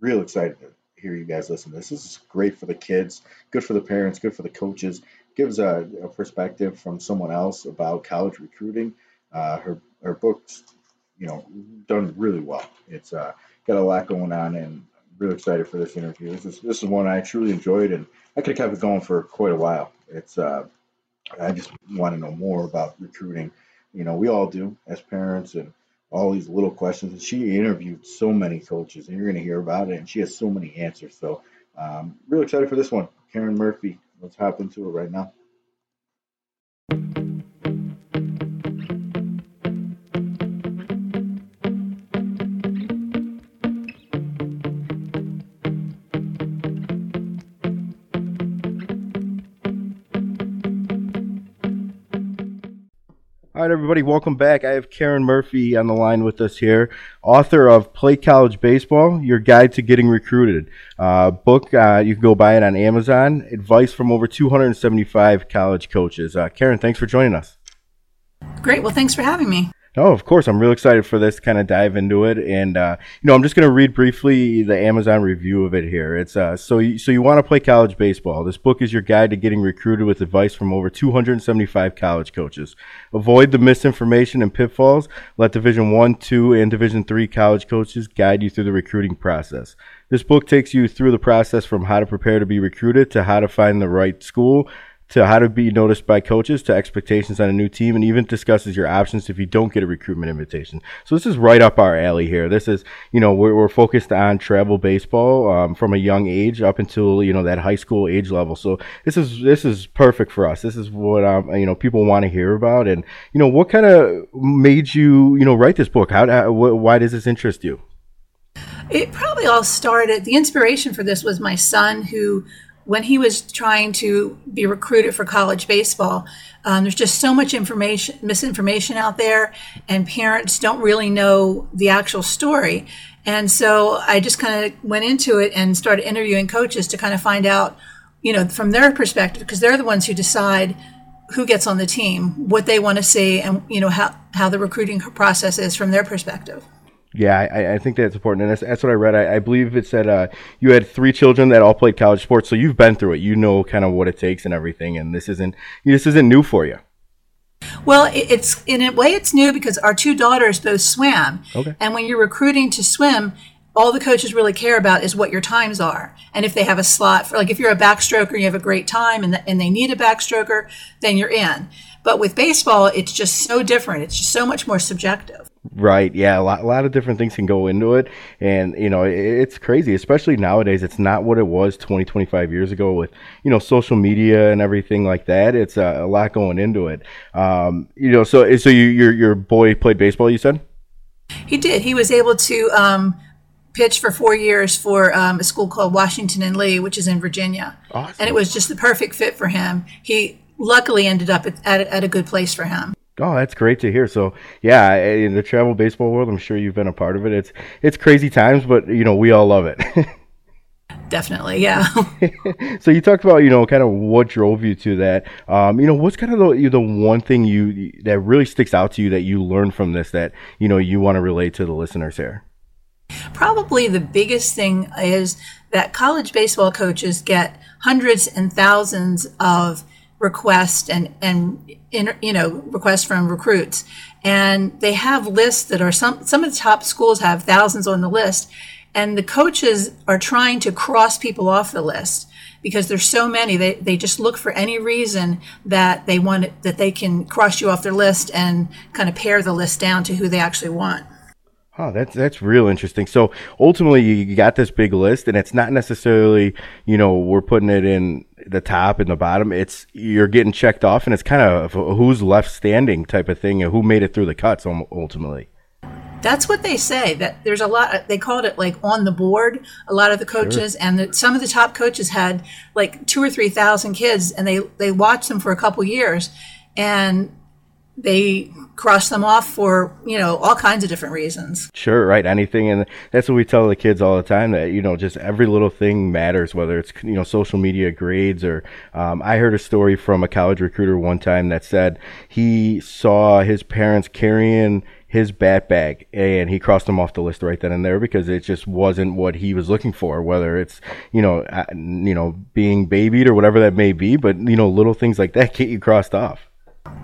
real excited to hear you guys listen to this. This is great for the kids, good for the parents, good for the coaches. Gives a, a perspective from someone else about college recruiting. Uh, her her book's you know done really well. It's uh, got a lot going on, and really excited for this interview. This is this is one I truly enjoyed, and I could have kept it going for quite a while. It's uh, I just want to know more about recruiting. You know, we all do as parents, and all these little questions. And she interviewed so many coaches, and you're going to hear about it. And she has so many answers. So, um, really excited for this one. Karen Murphy. Let's hop into it right now. All right, everybody, welcome back. I have Karen Murphy on the line with us here, author of Play College Baseball, Your Guide to Getting Recruited. Uh, book, uh, you can go buy it on Amazon. Advice from over 275 college coaches. Uh, Karen, thanks for joining us. Great. Well, thanks for having me. Oh, of course. I'm real excited for this kind of dive into it. And, uh, you know, I'm just going to read briefly the Amazon review of it here. It's uh, so you, so you want to play college baseball. This book is your guide to getting recruited with advice from over 275 college coaches. Avoid the misinformation and pitfalls. Let Division 1, 2, and Division 3 college coaches guide you through the recruiting process. This book takes you through the process from how to prepare to be recruited to how to find the right school to how to be noticed by coaches to expectations on a new team and even discusses your options if you don't get a recruitment invitation. So this is right up our alley here. This is, you know, we're, we're focused on travel baseball um, from a young age up until, you know, that high school age level. So this is, this is perfect for us. This is what, um, you know, people want to hear about. And, you know, what kind of made you, you know, write this book? How, how why does this interest you? It probably all started, the inspiration for this was my son who when he was trying to be recruited for college baseball, um, there's just so much information, misinformation out there, and parents don't really know the actual story. And so I just kind of went into it and started interviewing coaches to kind of find out, you know, from their perspective, because they're the ones who decide who gets on the team, what they want to see, and you know how how the recruiting process is from their perspective. Yeah, I, I, think that's important, and that's, that's what I read. I, I believe it said uh, you had three children that all played college sports, so you've been through it. You know kind of what it takes and everything, and this isn't this isn't new for you. Well, it's in a way it's new because our two daughters both swam, okay. and when you're recruiting to swim, all the coaches really care about is what your times are, and if they have a slot for like if you're a backstroker, and you have a great time, and the, and they need a backstroker, then you're in. But with baseball, it's just so different. It's just so much more subjective. Right. Yeah. A lot, a lot of different things can go into it. And, you know, it, it's crazy, especially nowadays. It's not what it was 20, 25 years ago with, you know, social media and everything like that. It's uh, a lot going into it. Um, you know, so, so you, your, your boy played baseball, you said? He did. He was able to um, pitch for four years for um, a school called Washington and Lee, which is in Virginia. Awesome. And it was just the perfect fit for him. He luckily ended up at, at, at a good place for him. Oh, that's great to hear. So, yeah, in the travel baseball world, I'm sure you've been a part of it. It's it's crazy times, but you know we all love it. Definitely, yeah. so you talked about you know kind of what drove you to that. Um, you know, what's kind of the the one thing you that really sticks out to you that you learned from this that you know you want to relate to the listeners here. Probably the biggest thing is that college baseball coaches get hundreds and thousands of requests and and you know requests from recruits. And they have lists that are some some of the top schools have thousands on the list. And the coaches are trying to cross people off the list because there's so many. They, they just look for any reason that they want it, that they can cross you off their list and kind of pare the list down to who they actually want. Oh, that's that's real interesting. So ultimately, you got this big list, and it's not necessarily, you know, we're putting it in the top and the bottom. It's you're getting checked off, and it's kind of who's left standing type of thing, and who made it through the cuts ultimately. That's what they say. That there's a lot. They called it like on the board. A lot of the coaches sure. and the, some of the top coaches had like two or three thousand kids, and they they watched them for a couple years, and they cross them off for you know all kinds of different reasons. Sure right anything and that's what we tell the kids all the time that you know just every little thing matters whether it's you know social media grades or um, i heard a story from a college recruiter one time that said he saw his parents carrying his bat bag and he crossed them off the list right then and there because it just wasn't what he was looking for whether it's you know uh, you know being babied or whatever that may be but you know little things like that get you crossed off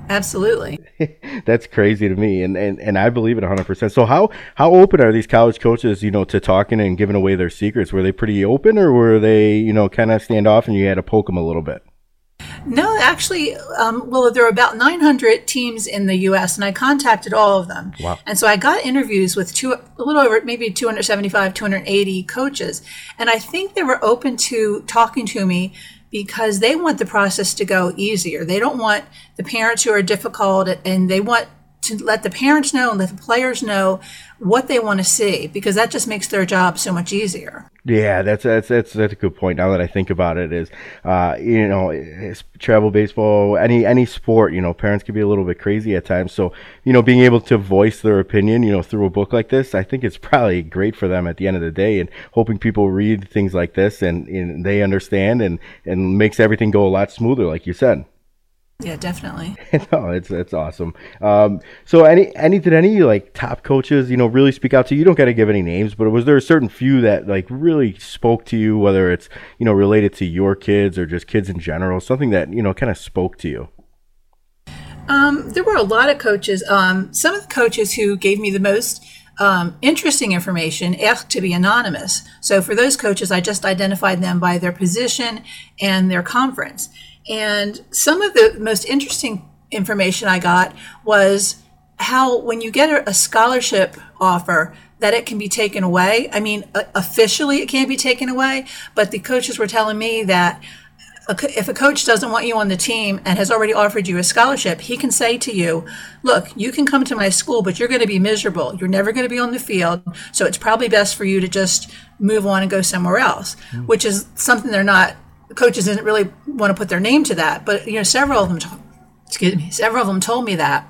absolutely that's crazy to me and, and and i believe it 100% so how how open are these college coaches you know to talking and giving away their secrets were they pretty open or were they you know kind of stand off and you had to poke them a little bit no, actually, um, well, there are about 900 teams in the U.S., and I contacted all of them. Wow. And so I got interviews with two, a little over maybe 275, 280 coaches. And I think they were open to talking to me because they want the process to go easier. They don't want the parents who are difficult, and they want to let the parents know and let the players know what they want to see because that just makes their job so much easier. Yeah, that's that's that's that's a good point. Now that I think about it, is uh, you know, travel baseball, any any sport, you know, parents can be a little bit crazy at times. So you know, being able to voice their opinion, you know, through a book like this, I think it's probably great for them at the end of the day. And hoping people read things like this and, and they understand and and makes everything go a lot smoother, like you said. Yeah, definitely. no, it's it's awesome. Um, so any any did any like top coaches you know really speak out to you? You don't got to give any names, but was there a certain few that like really spoke to you, whether it's you know related to your kids or just kids in general, something that you know kind of spoke to you? Um, there were a lot of coaches. Um, some of the coaches who gave me the most um, interesting information asked to be anonymous. So for those coaches, I just identified them by their position and their conference. And some of the most interesting information I got was how when you get a scholarship offer that it can be taken away. I mean, officially it can't be taken away, but the coaches were telling me that if a coach doesn't want you on the team and has already offered you a scholarship, he can say to you, Look, you can come to my school, but you're going to be miserable. You're never going to be on the field. So it's probably best for you to just move on and go somewhere else, mm. which is something they're not coaches didn't really want to put their name to that, but you know, several of them, told, excuse me, several of them told me that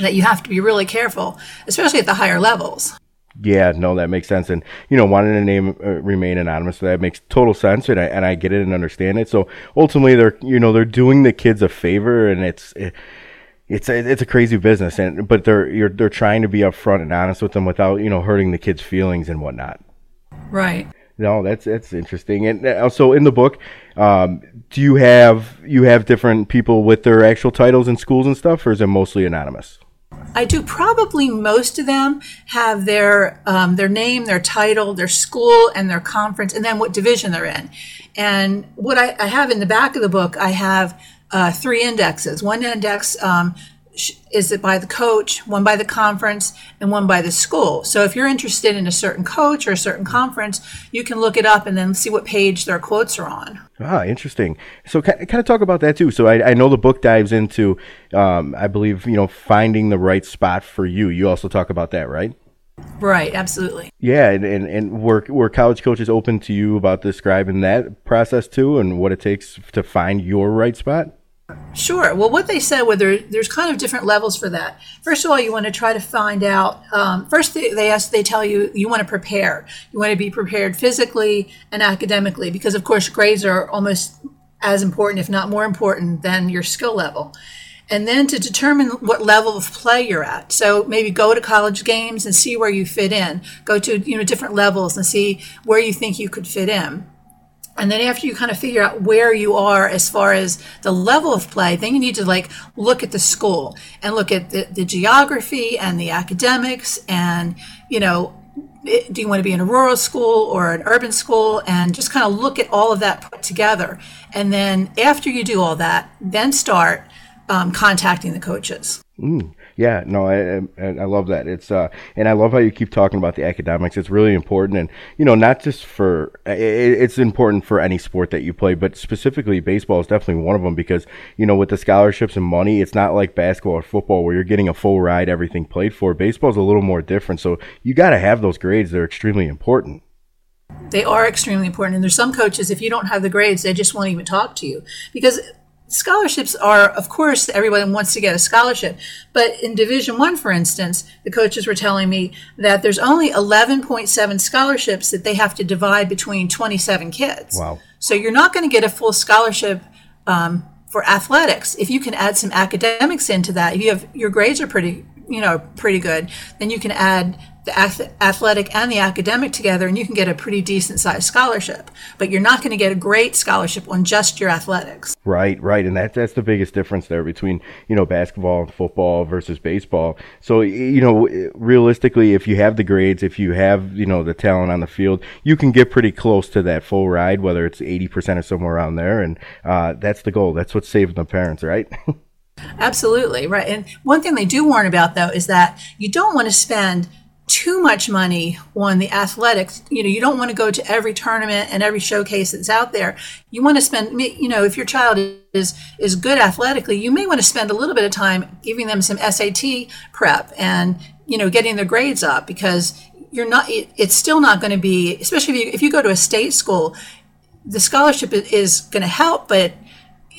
that you have to be really careful, especially at the higher levels. Yeah, no, that makes sense, and you know, wanting to name uh, remain anonymous, that makes total sense, and I and I get it and understand it. So ultimately, they're you know they're doing the kids a favor, and it's. It, it's a, it's a crazy business, and but they're you're they're trying to be upfront and honest with them without you know hurting the kids' feelings and whatnot. Right. No, that's that's interesting. And also in the book, um, do you have you have different people with their actual titles in schools and stuff, or is it mostly anonymous? I do. Probably most of them have their um, their name, their title, their school, and their conference, and then what division they're in. And what I, I have in the back of the book, I have uh, three indexes. One index um, is it by the coach, one by the conference, and one by the school. So if you're interested in a certain coach or a certain conference, you can look it up and then see what page their quotes are on. Ah, interesting. So kind of talk about that too. So I, I know the book dives into, um, I believe, you know, finding the right spot for you. You also talk about that, right? Right, absolutely. Yeah, and, and, and were, were college coaches open to you about describing that process too and what it takes to find your right spot? Sure. Well, what they said, whether there's kind of different levels for that. First of all, you want to try to find out. Um, first, they, they ask, they tell you you want to prepare. You want to be prepared physically and academically, because of course grades are almost as important, if not more important, than your skill level. And then to determine what level of play you're at. So maybe go to college games and see where you fit in. Go to you know different levels and see where you think you could fit in. And then after you kind of figure out where you are as far as the level of play, then you need to like look at the school and look at the, the geography and the academics and, you know, do you want to be in a rural school or an urban school and just kind of look at all of that put together. And then after you do all that, then start um, contacting the coaches. Mm. Yeah, no, I, I, I love that. It's uh, and I love how you keep talking about the academics. It's really important, and you know, not just for it, it's important for any sport that you play, but specifically baseball is definitely one of them because you know, with the scholarships and money, it's not like basketball or football where you're getting a full ride, everything played for. Baseball is a little more different, so you got to have those grades. They're extremely important. They are extremely important, and there's some coaches if you don't have the grades, they just won't even talk to you because scholarships are of course everyone wants to get a scholarship. But in division one for instance the coaches were telling me that there's only 11.7 scholarships that they have to divide between 27 kids. Wow. so you're not going to get a full scholarship um, for athletics. If you can add some academics into that if you have your grades are pretty you know pretty good then you can add the ath- athletic and the academic together and you can get a pretty decent sized scholarship but you're not going to get a great scholarship on just your athletics Right, right, and that's that's the biggest difference there between you know basketball and football versus baseball. So you know, realistically, if you have the grades, if you have you know the talent on the field, you can get pretty close to that full ride, whether it's eighty percent or somewhere around there, and uh, that's the goal. That's what's saving the parents, right? Absolutely, right. And one thing they do warn about though is that you don't want to spend too much money on the athletics. You know, you don't want to go to every tournament and every showcase that's out there. You want to spend, you know, if your child is is good athletically, you may want to spend a little bit of time giving them some SAT prep and you know getting their grades up because you're not. It, it's still not going to be, especially if you if you go to a state school, the scholarship is going to help, but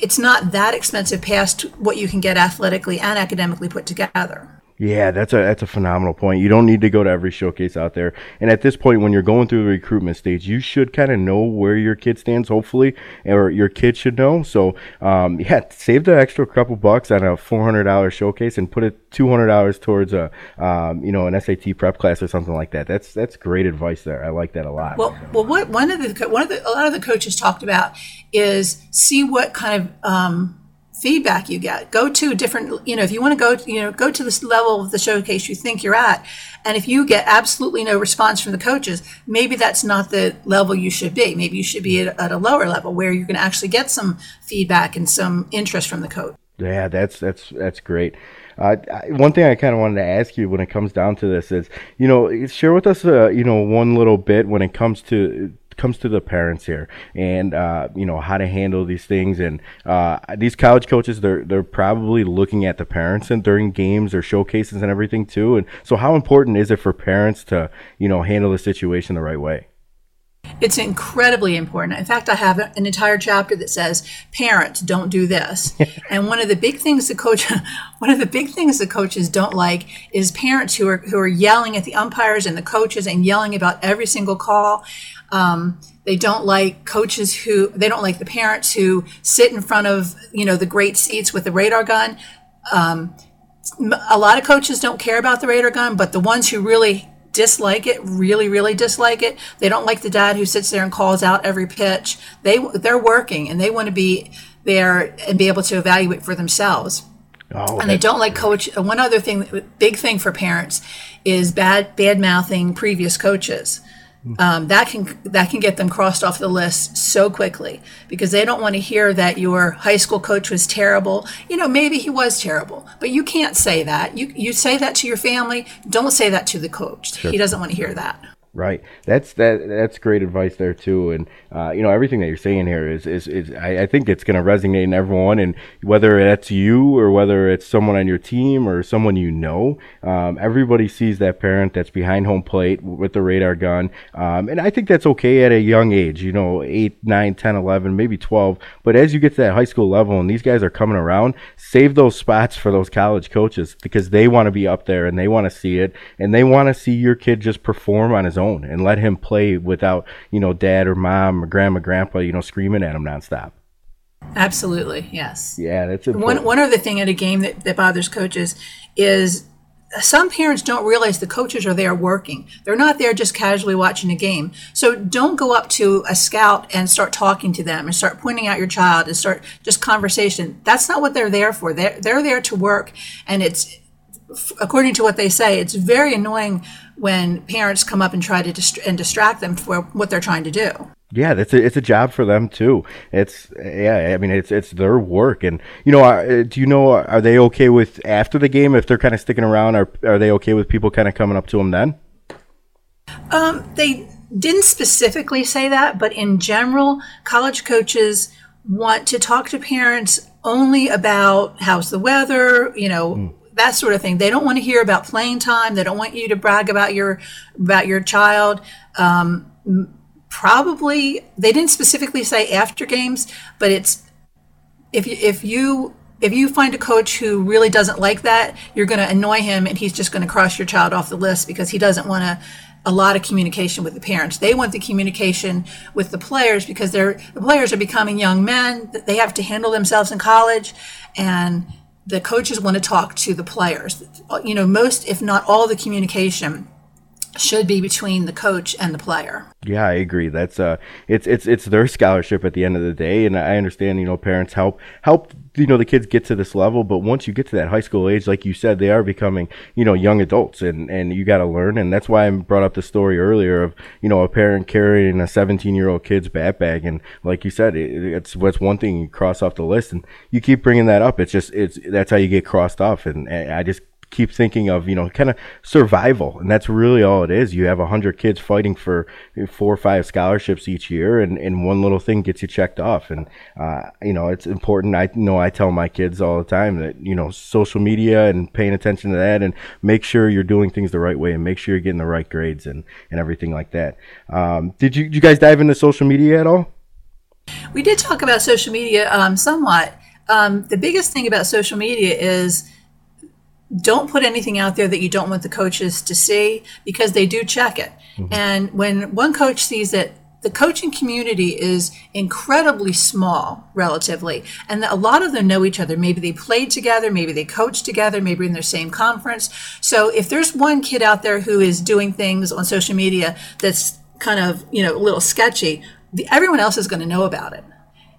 it's not that expensive past what you can get athletically and academically put together. Yeah, that's a that's a phenomenal point. You don't need to go to every showcase out there. And at this point, when you're going through the recruitment stage, you should kind of know where your kid stands, hopefully, or your kid should know. So, um, yeah, save the extra couple bucks on a four hundred dollar showcase and put it two hundred dollars towards a um, you know an SAT prep class or something like that. That's that's great advice there. I like that a lot. Well, well, what one of the one of the a lot of the coaches talked about is see what kind of um, feedback you get. Go to different, you know, if you want to go, you know, go to this level of the showcase you think you're at, and if you get absolutely no response from the coaches, maybe that's not the level you should be. Maybe you should be at, at a lower level where going to actually get some feedback and some interest from the coach. Yeah, that's that's that's great. Uh, one thing I kind of wanted to ask you when it comes down to this is, you know, share with us, uh, you know, one little bit when it comes to comes to the parents here and uh, you know how to handle these things and uh, these college coaches they're they're probably looking at the parents and during games or showcases and everything too and so how important is it for parents to you know handle the situation the right way It's incredibly important. In fact, I have an entire chapter that says, "Parents, don't do this." and one of the big things the coach, one of the big things the coaches don't like is parents who are who are yelling at the umpires and the coaches and yelling about every single call. Um, they don't like coaches who they don't like the parents who sit in front of you know the great seats with the radar gun. Um, a lot of coaches don't care about the radar gun, but the ones who really dislike it, really, really dislike it, they don't like the dad who sits there and calls out every pitch. They they're working and they want to be there and be able to evaluate for themselves. oh And they don't like coach. One other thing, big thing for parents, is bad bad mouthing previous coaches. Um, that can that can get them crossed off the list so quickly because they don't want to hear that your high school coach was terrible. You know, maybe he was terrible, but you can't say that. You you say that to your family. Don't say that to the coach. He doesn't want to hear that. Right. That's that. That's great advice there too. And uh, you know everything that you're saying here is is, is I, I think it's going to resonate in everyone. And whether that's you or whether it's someone on your team or someone you know, um, everybody sees that parent that's behind home plate with the radar gun. Um, and I think that's okay at a young age. You know, eight, nine, 10, 11, maybe twelve. But as you get to that high school level and these guys are coming around, save those spots for those college coaches because they want to be up there and they want to see it and they want to see your kid just perform on his own and let him play without you know dad or mom or grandma grandpa you know screaming at him nonstop Absolutely, yes. yeah that's One one other thing at a game that, that bothers coaches is some parents don't realize the coaches are there working. They're not there just casually watching a game. So don't go up to a scout and start talking to them and start pointing out your child and start just conversation. That's not what they're there for. They're, they're there to work. And it's, according to what they say, it's very annoying when parents come up and try to dist- and distract them for what they're trying to do. yeah that's a, it's a job for them too. It's yeah i mean it's it's their work. And you know are, do you know are they okay with after the game if they're kind of sticking around are, are they okay with people kind of coming up to them then? Um, they didn't specifically say that, but in general, college coaches want to talk to parents only about how's the weather, you know, that sort of thing. They don't want to hear about playing time. They don't want you to brag about your about your child. Um, probably they didn't specifically say after games, but it's if you, if you if you find a coach who really doesn't like that, you're going to annoy him and he's just going to cross your child off the list because he doesn't want to a lot of communication with the parents. They want the communication with the players because they're the players are becoming young men. They have to handle themselves in college and the coaches want to talk to the players. You know, most if not all the communication should be between the coach and the player. Yeah, I agree. That's uh it's it's it's their scholarship at the end of the day and I understand, you know, parents help help you know the kids get to this level, but once you get to that high school age like you said, they are becoming, you know, young adults and and you got to learn and that's why I brought up the story earlier of, you know, a parent carrying a 17-year-old kid's bat bag and like you said, it, it's what's one thing you cross off the list and you keep bringing that up. It's just it's that's how you get crossed off and, and I just keep thinking of you know kind of survival and that's really all it is. You have 100 kids fighting for four or five scholarships each year and, and one little thing gets you checked off and uh, you know it's important. I know i tell my kids all the time that you know social media and paying attention to that and make sure you're doing things the right way and make sure you're getting the right grades and, and everything like that. Um, did you, you guys dive into social media at all? We did talk about social media um, somewhat. Um, the biggest thing about social media is don't put anything out there that you don't want the coaches to see because they do check it. Mm-hmm. And when one coach sees it, the coaching community is incredibly small relatively. And a lot of them know each other. Maybe they played together maybe they coached together maybe in their same conference. So if there's one kid out there who is doing things on social media that's kind of you know a little sketchy the, everyone else is going to know about it.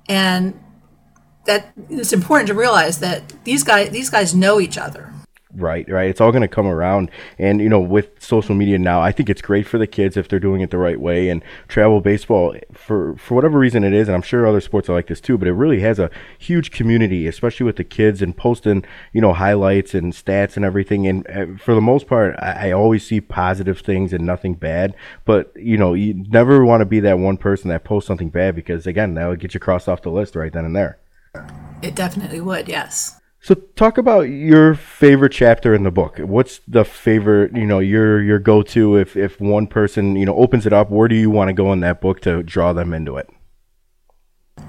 And that it's important to realize that these guys these guys know each other Right, right. It's all going to come around. And, you know, with social media now, I think it's great for the kids if they're doing it the right way. And travel baseball, for, for whatever reason it is, and I'm sure other sports are like this too, but it really has a huge community, especially with the kids and posting, you know, highlights and stats and everything. And uh, for the most part, I, I always see positive things and nothing bad. But, you know, you never want to be that one person that posts something bad because, again, that would get you crossed off the list right then and there. It definitely would, yes. So talk about your favorite chapter in the book. What's the favorite, you know, your your go-to if if one person, you know, opens it up, where do you want to go in that book to draw them into it?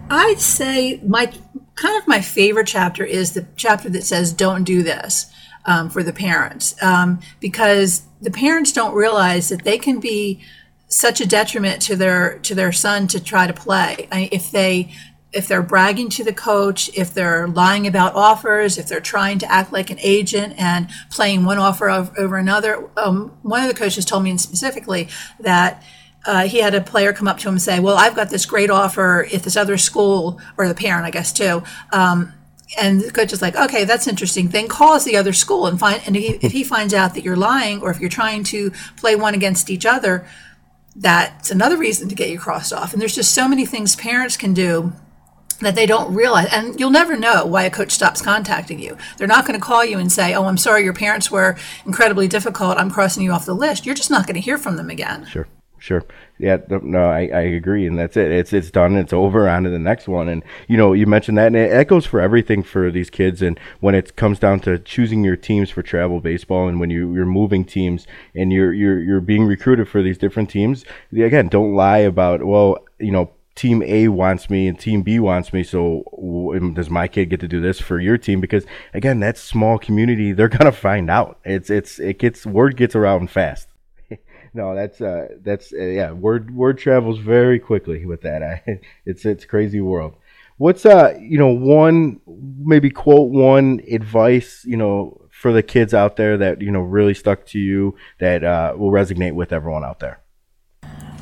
I'd say my kind of my favorite chapter is the chapter that says don't do this um, for the parents um, because the parents don't realize that they can be such a detriment to their to their son to try to play I, if they if they're bragging to the coach, if they're lying about offers, if they're trying to act like an agent and playing one offer over another. Um, one of the coaches told me specifically that uh, he had a player come up to him and say, "Well, I've got this great offer at this other school, or the parent, I guess, too." Um, and the coach is like, "Okay, that's interesting." Then calls the other school and find, and he, if he finds out that you're lying, or if you're trying to play one against each other, that's another reason to get you crossed off. And there's just so many things parents can do that they don't realize and you'll never know why a coach stops contacting you. They're not going to call you and say oh i'm sorry your parents were incredibly difficult. I'm crossing you off the list. You're just not going to hear from them again. Sure sure. Yeah no I, I agree and that's it. It's it's done it's over on to the next one and you know you mentioned that and it echoes for everything for these kids and when it comes down to choosing your teams for travel baseball and when you, you're moving teams and you're you're you're being recruited for these different teams again don't lie about well you know team A wants me and team B wants me. So does my kid get to do this for your team? Because again, that small community, they're gonna find out. It's it's it gets word gets around fast. no, that's uh that's uh, yeah word word travels very quickly with that. I, it's it's crazy world. What's uh you know one maybe quote one advice you know for the kids out there that you know really stuck to you that uh, will resonate with everyone out there.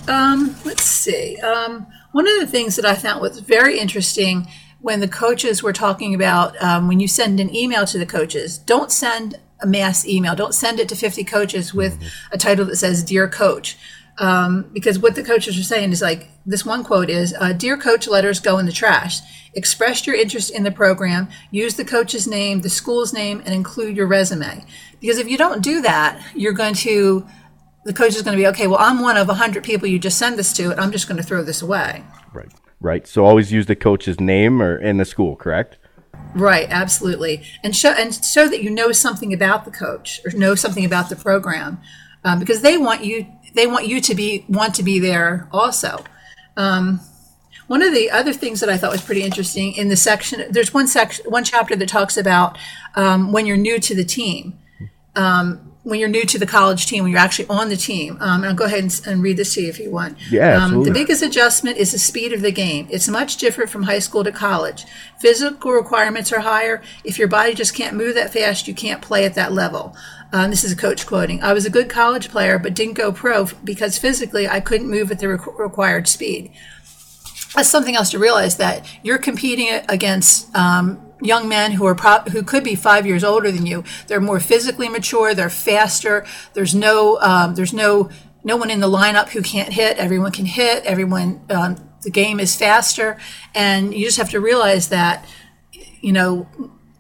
Um, let's see. Um, one of the things that I found was very interesting when the coaches were talking about um, when you send an email to the coaches, don't send a mass email. Don't send it to 50 coaches with a title that says Dear Coach. Um, because what the coaches are saying is like this one quote is uh, Dear Coach, letters go in the trash. Express your interest in the program, use the coach's name, the school's name, and include your resume. Because if you don't do that, you're going to the coach is going to be okay well i'm one of 100 people you just send this to and i'm just going to throw this away. Right right. So always use the coach's name or in the school correct? Right absolutely. And show and show that you know something about the coach or know something about the program um, because they want you they want you to be want to be there also. Um, One of the other things that I thought was pretty interesting in the section, there's one section, one chapter that talks about um, when you're new to the team. Um, when you're new to the college team, when you're actually on the team. Um, and I'll go ahead and, and, read this to you if you want. Yeah, um, the biggest adjustment is the speed of the game. It's much different from high school to college. Physical requirements are higher. If your body just can't move that fast, you can't play at that level. Um, this is a coach quoting. I was a good college player, but didn't go pro because physically I couldn't move at the re- required speed. That's something else to realize that you're competing against um, young men who are pro- who could be five years older than you. They're more physically mature. They're faster. There's no um, there's no no one in the lineup who can't hit. Everyone can hit. Everyone um, the game is faster, and you just have to realize that you know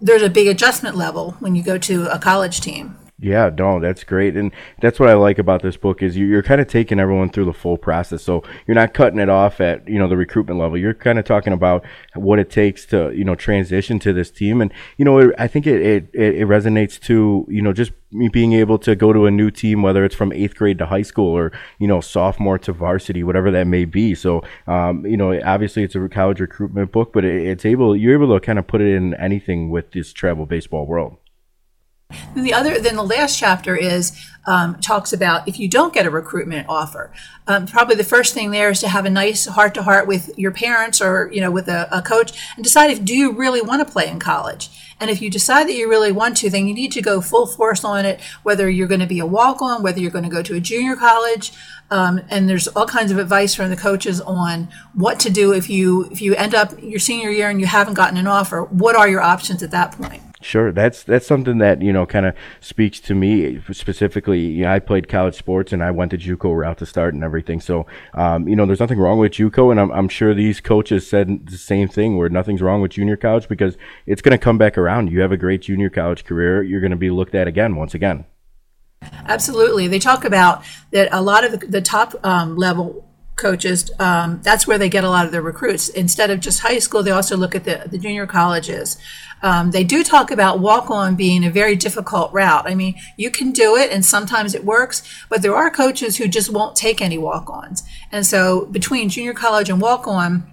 there's a big adjustment level when you go to a college team. Yeah, no, that's great, and that's what I like about this book is you're kind of taking everyone through the full process. So you're not cutting it off at you know the recruitment level. You're kind of talking about what it takes to you know transition to this team, and you know I think it it, it resonates to you know just me being able to go to a new team, whether it's from eighth grade to high school or you know sophomore to varsity, whatever that may be. So um, you know obviously it's a college recruitment book, but it, it's able you're able to kind of put it in anything with this travel baseball world. The other, then the last chapter is um, talks about if you don't get a recruitment offer. Um, probably the first thing there is to have a nice heart to heart with your parents or you know with a, a coach and decide if do you really want to play in college. And if you decide that you really want to, then you need to go full force on it. Whether you're going to be a walk on, whether you're going to go to a junior college, um, and there's all kinds of advice from the coaches on what to do if you if you end up your senior year and you haven't gotten an offer. What are your options at that point? Sure, that's that's something that you know kind of speaks to me specifically. You know, I played college sports and I went the JUCO route to start and everything. So, um, you know, there's nothing wrong with JUCO, and I'm, I'm sure these coaches said the same thing. Where nothing's wrong with junior college because it's going to come back around. You have a great junior college career, you're going to be looked at again once again. Absolutely, they talk about that a lot of the, top um, level coaches, um, that's where they get a lot of their recruits. Instead of just high school, they also look at the, the junior colleges. Um, they do talk about walk on being a very difficult route. I mean, you can do it and sometimes it works, but there are coaches who just won't take any walk ons. And so between junior college and walk on,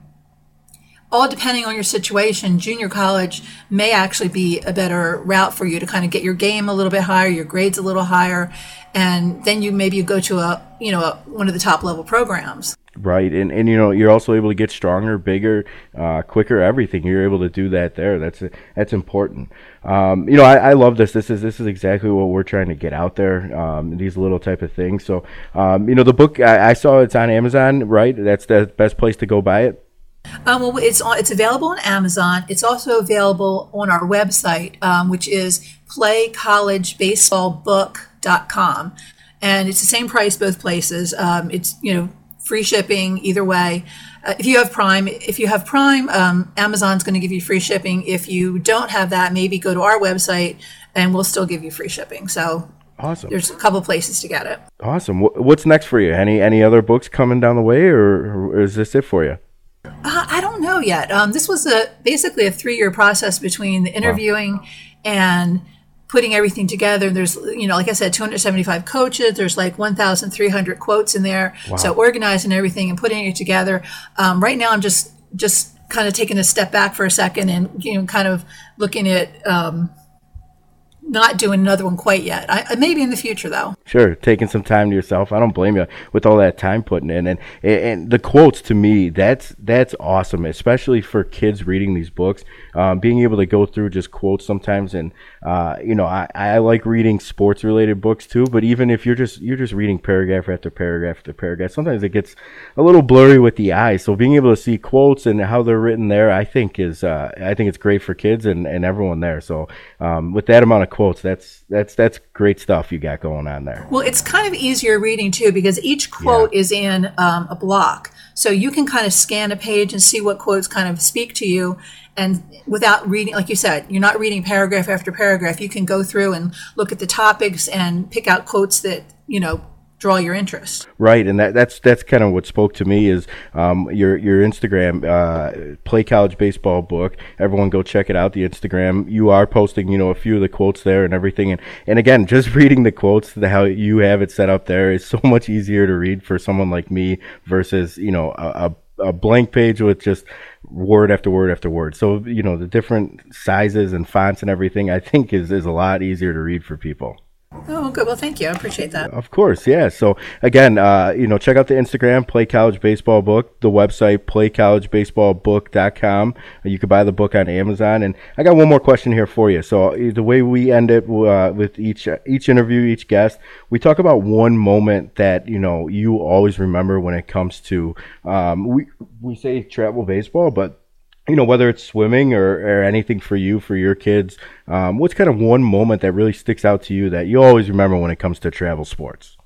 all depending on your situation, junior college may actually be a better route for you to kind of get your game a little bit higher, your grades a little higher, and then you maybe you go to a you know a, one of the top level programs. Right, and and you know you're also able to get stronger, bigger, uh, quicker. Everything you're able to do that there. That's that's important. Um, you know, I, I, love this. This is this is exactly what we're trying to get out there. Um, these little type of things. So, um, you know, the book I, I, saw it's on Amazon. Right, that's the best place to go buy it. Um, well, it's on, it's available on Amazon. It's also available on our website, um, which is playcollegebaseballbook.com, and it's the same price both places. Um, it's you know free shipping either way. Uh, if you have Prime, if you have Prime, um, Amazon's going to give you free shipping. If you don't have that, maybe go to our website and we'll still give you free shipping. So awesome. There's a couple places to get it. Awesome. What's next for you? Any any other books coming down the way, or, or is this it for you? Uh, I don't know yet. Um, this was a basically a three year process between the interviewing wow. and putting everything together. There's, you know, like I said, 275 coaches. There's like 1,300 quotes in there. Wow. So organizing everything and putting it together. Um, right now, I'm just just kind of taking a step back for a second and you know, kind of looking at um, not doing another one quite yet. I, maybe in the future though. Sure, taking some time to yourself. I don't blame you with all that time putting in, and and the quotes to me that's that's awesome, especially for kids reading these books. Um, being able to go through just quotes sometimes, and uh, you know, I, I like reading sports related books too. But even if you're just you're just reading paragraph after paragraph after paragraph, sometimes it gets a little blurry with the eye. So being able to see quotes and how they're written there, I think is uh, I think it's great for kids and, and everyone there. So um, with that amount of quotes. That's that's that's great stuff you got going on there. Well, it's kind of easier reading too because each quote yeah. is in um, a block, so you can kind of scan a page and see what quotes kind of speak to you. And without reading, like you said, you're not reading paragraph after paragraph. You can go through and look at the topics and pick out quotes that you know draw your interest. Right, and that, that's that's kind of what spoke to me is um, your your Instagram uh, play college baseball book. Everyone go check it out. The Instagram you are posting, you know, a few of the quotes there and everything. And and again, just reading the quotes, the, how you have it set up there is so much easier to read for someone like me versus you know a, a a blank page with just word after word after word. So you know the different sizes and fonts and everything. I think is is a lot easier to read for people. Oh, good. Well, thank you. I appreciate that. Of course, yeah. So again, uh, you know, check out the Instagram, Play College Baseball Book, the website, playcollegebaseballbook.com. You can buy the book on Amazon. And I got one more question here for you. So the way we end it uh, with each each interview, each guest, we talk about one moment that you know you always remember when it comes to um, we we say travel baseball, but you know, whether it's swimming or, or anything for you, for your kids, um, what's kind of one moment that really sticks out to you that you always remember when it comes to travel sports?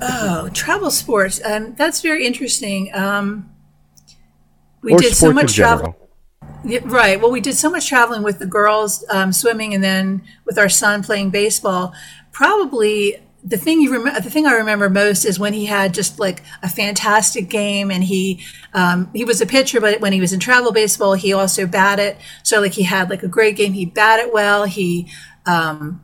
Oh, travel sports. Um, that's very interesting. Um, we or did so much travel. Yeah, right. Well, we did so much traveling with the girls um, swimming, and then with our son playing baseball. Probably the thing you remember, the thing I remember most is when he had just like a fantastic game, and he um, he was a pitcher, but when he was in travel baseball, he also batted. So like he had like a great game. He batted well. He um,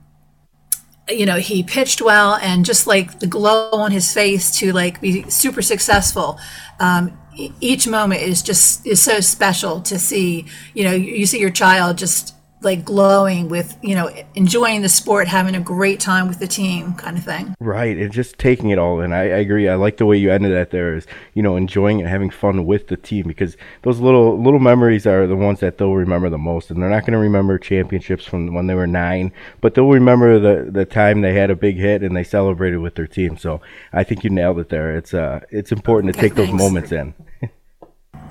you know he pitched well, and just like the glow on his face to like be super successful. Um, each moment is just is so special to see. You know, you see your child just like glowing with you know enjoying the sport having a great time with the team kind of thing. Right and just taking it all in. I, I, agree. I like the way you ended that there is you know enjoying and having fun with the team because those little little memories are the ones that they'll remember the most and they're not going to remember championships from when they were nine but they'll remember the the time they had a big hit and they celebrated with their team. So i think you nailed it there. It's uh it's important okay, to take thanks. those moments in.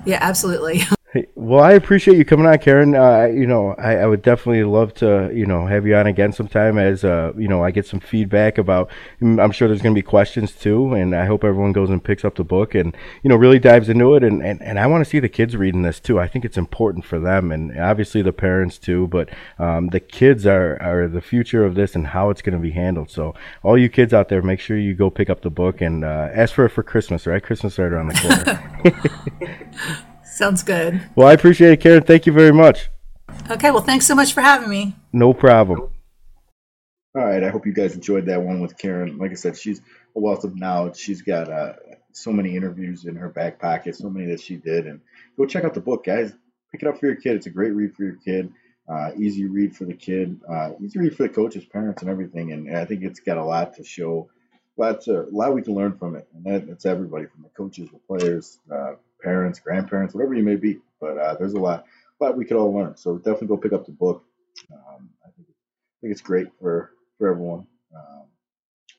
Yeah absolutely Hey, well, I appreciate you coming on, Karen. Uh, you know, I, I, would definitely love to, you know, have you on again sometime as, uh, you know, I get some feedback about, mm, I'm sure there's going to be questions too. And I hope everyone goes and picks up the book and, you know, really dives into it. And, and, and I want to see the kids reading this too. I think it's important for them and obviously the parents too. But um, the kids are, are the future of this and how it's going to be handled. So all you kids out there, make sure you go pick up the book and uh, ask for it for Christmas, right? Christmas right around the corner. Sounds good. Well, I appreciate it, Karen. Thank you very much. Okay. Well, thanks so much for having me. No problem. All right. I hope you guys enjoyed that one with Karen. Like I said, she's a wealth of knowledge. She's got uh, so many interviews in her back pocket, so many that she did. And go check out the book, guys. Pick it up for your kid. It's a great read for your kid. Uh, easy read for the kid. Uh, easy read for the coaches, parents, and everything. And I think it's got a lot to show. Lots of, a lot we can learn from it, and that, that's everybody from the coaches, the players, uh, parents, grandparents, whatever you may be. But uh, there's a lot, lot we could all learn. So definitely go pick up the book. Um, I think I think it's great for for everyone. Um,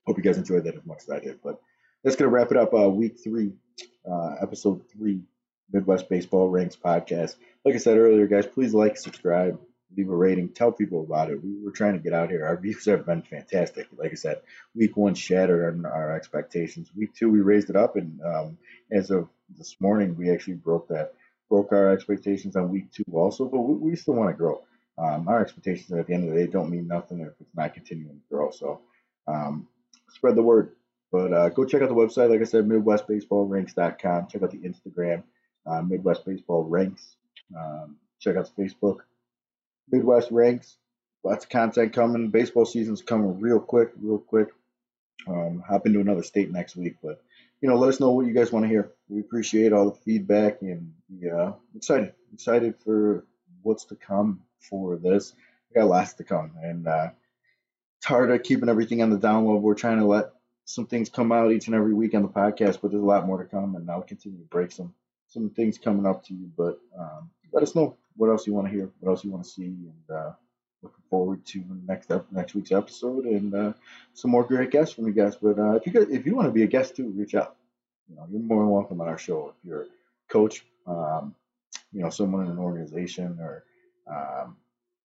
hope you guys enjoyed that as much as I did. But that's gonna wrap it up. Uh, week three, uh, episode three, Midwest Baseball Ranks podcast. Like I said earlier, guys, please like, subscribe, leave a rating, tell people about it. We were trying to get out here. Our views have been fantastic. Like I said, week one shattered our expectations. Week two, we raised it up, and um, as of this morning, we actually broke that, broke our expectations on week two also, but we, we still want to grow. Um, our expectations at the end of the day don't mean nothing if it's not continuing to grow. So um, spread the word. But uh, go check out the website. Like I said, MidwestBaseballRanks.com. Check out the Instagram, uh, Midwest Baseball Ranks. Um, check out the Facebook, Midwest Ranks. Lots of content coming. Baseball season's coming real quick, real quick. Um, hop into another state next week, but you know, let us know what you guys want to hear. We appreciate all the feedback and yeah, excited, excited for what's to come for this. We got lots to come, and uh, it's hard keeping everything on the download. We're trying to let some things come out each and every week on the podcast, but there's a lot more to come, and I'll continue to break some some things coming up to you. But um, let us know what else you want to hear, what else you want to see, and uh, looking forward to next up next week's episode and uh, some more great guests from you guys. But uh, if you if you want to be a guest too, reach out. You know, you're more than welcome on our show. If you're a coach, um, you know, someone in an organization or um,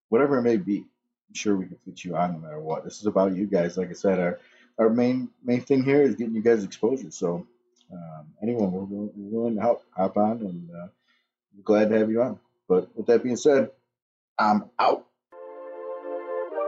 whatever it may be, I'm sure we can fit you on no matter what. This is about you guys. Like I said, our our main main thing here is getting you guys exposure. So um, anyone we're willing, we're willing to help hop on and uh, glad to have you on. But with that being said, I'm out.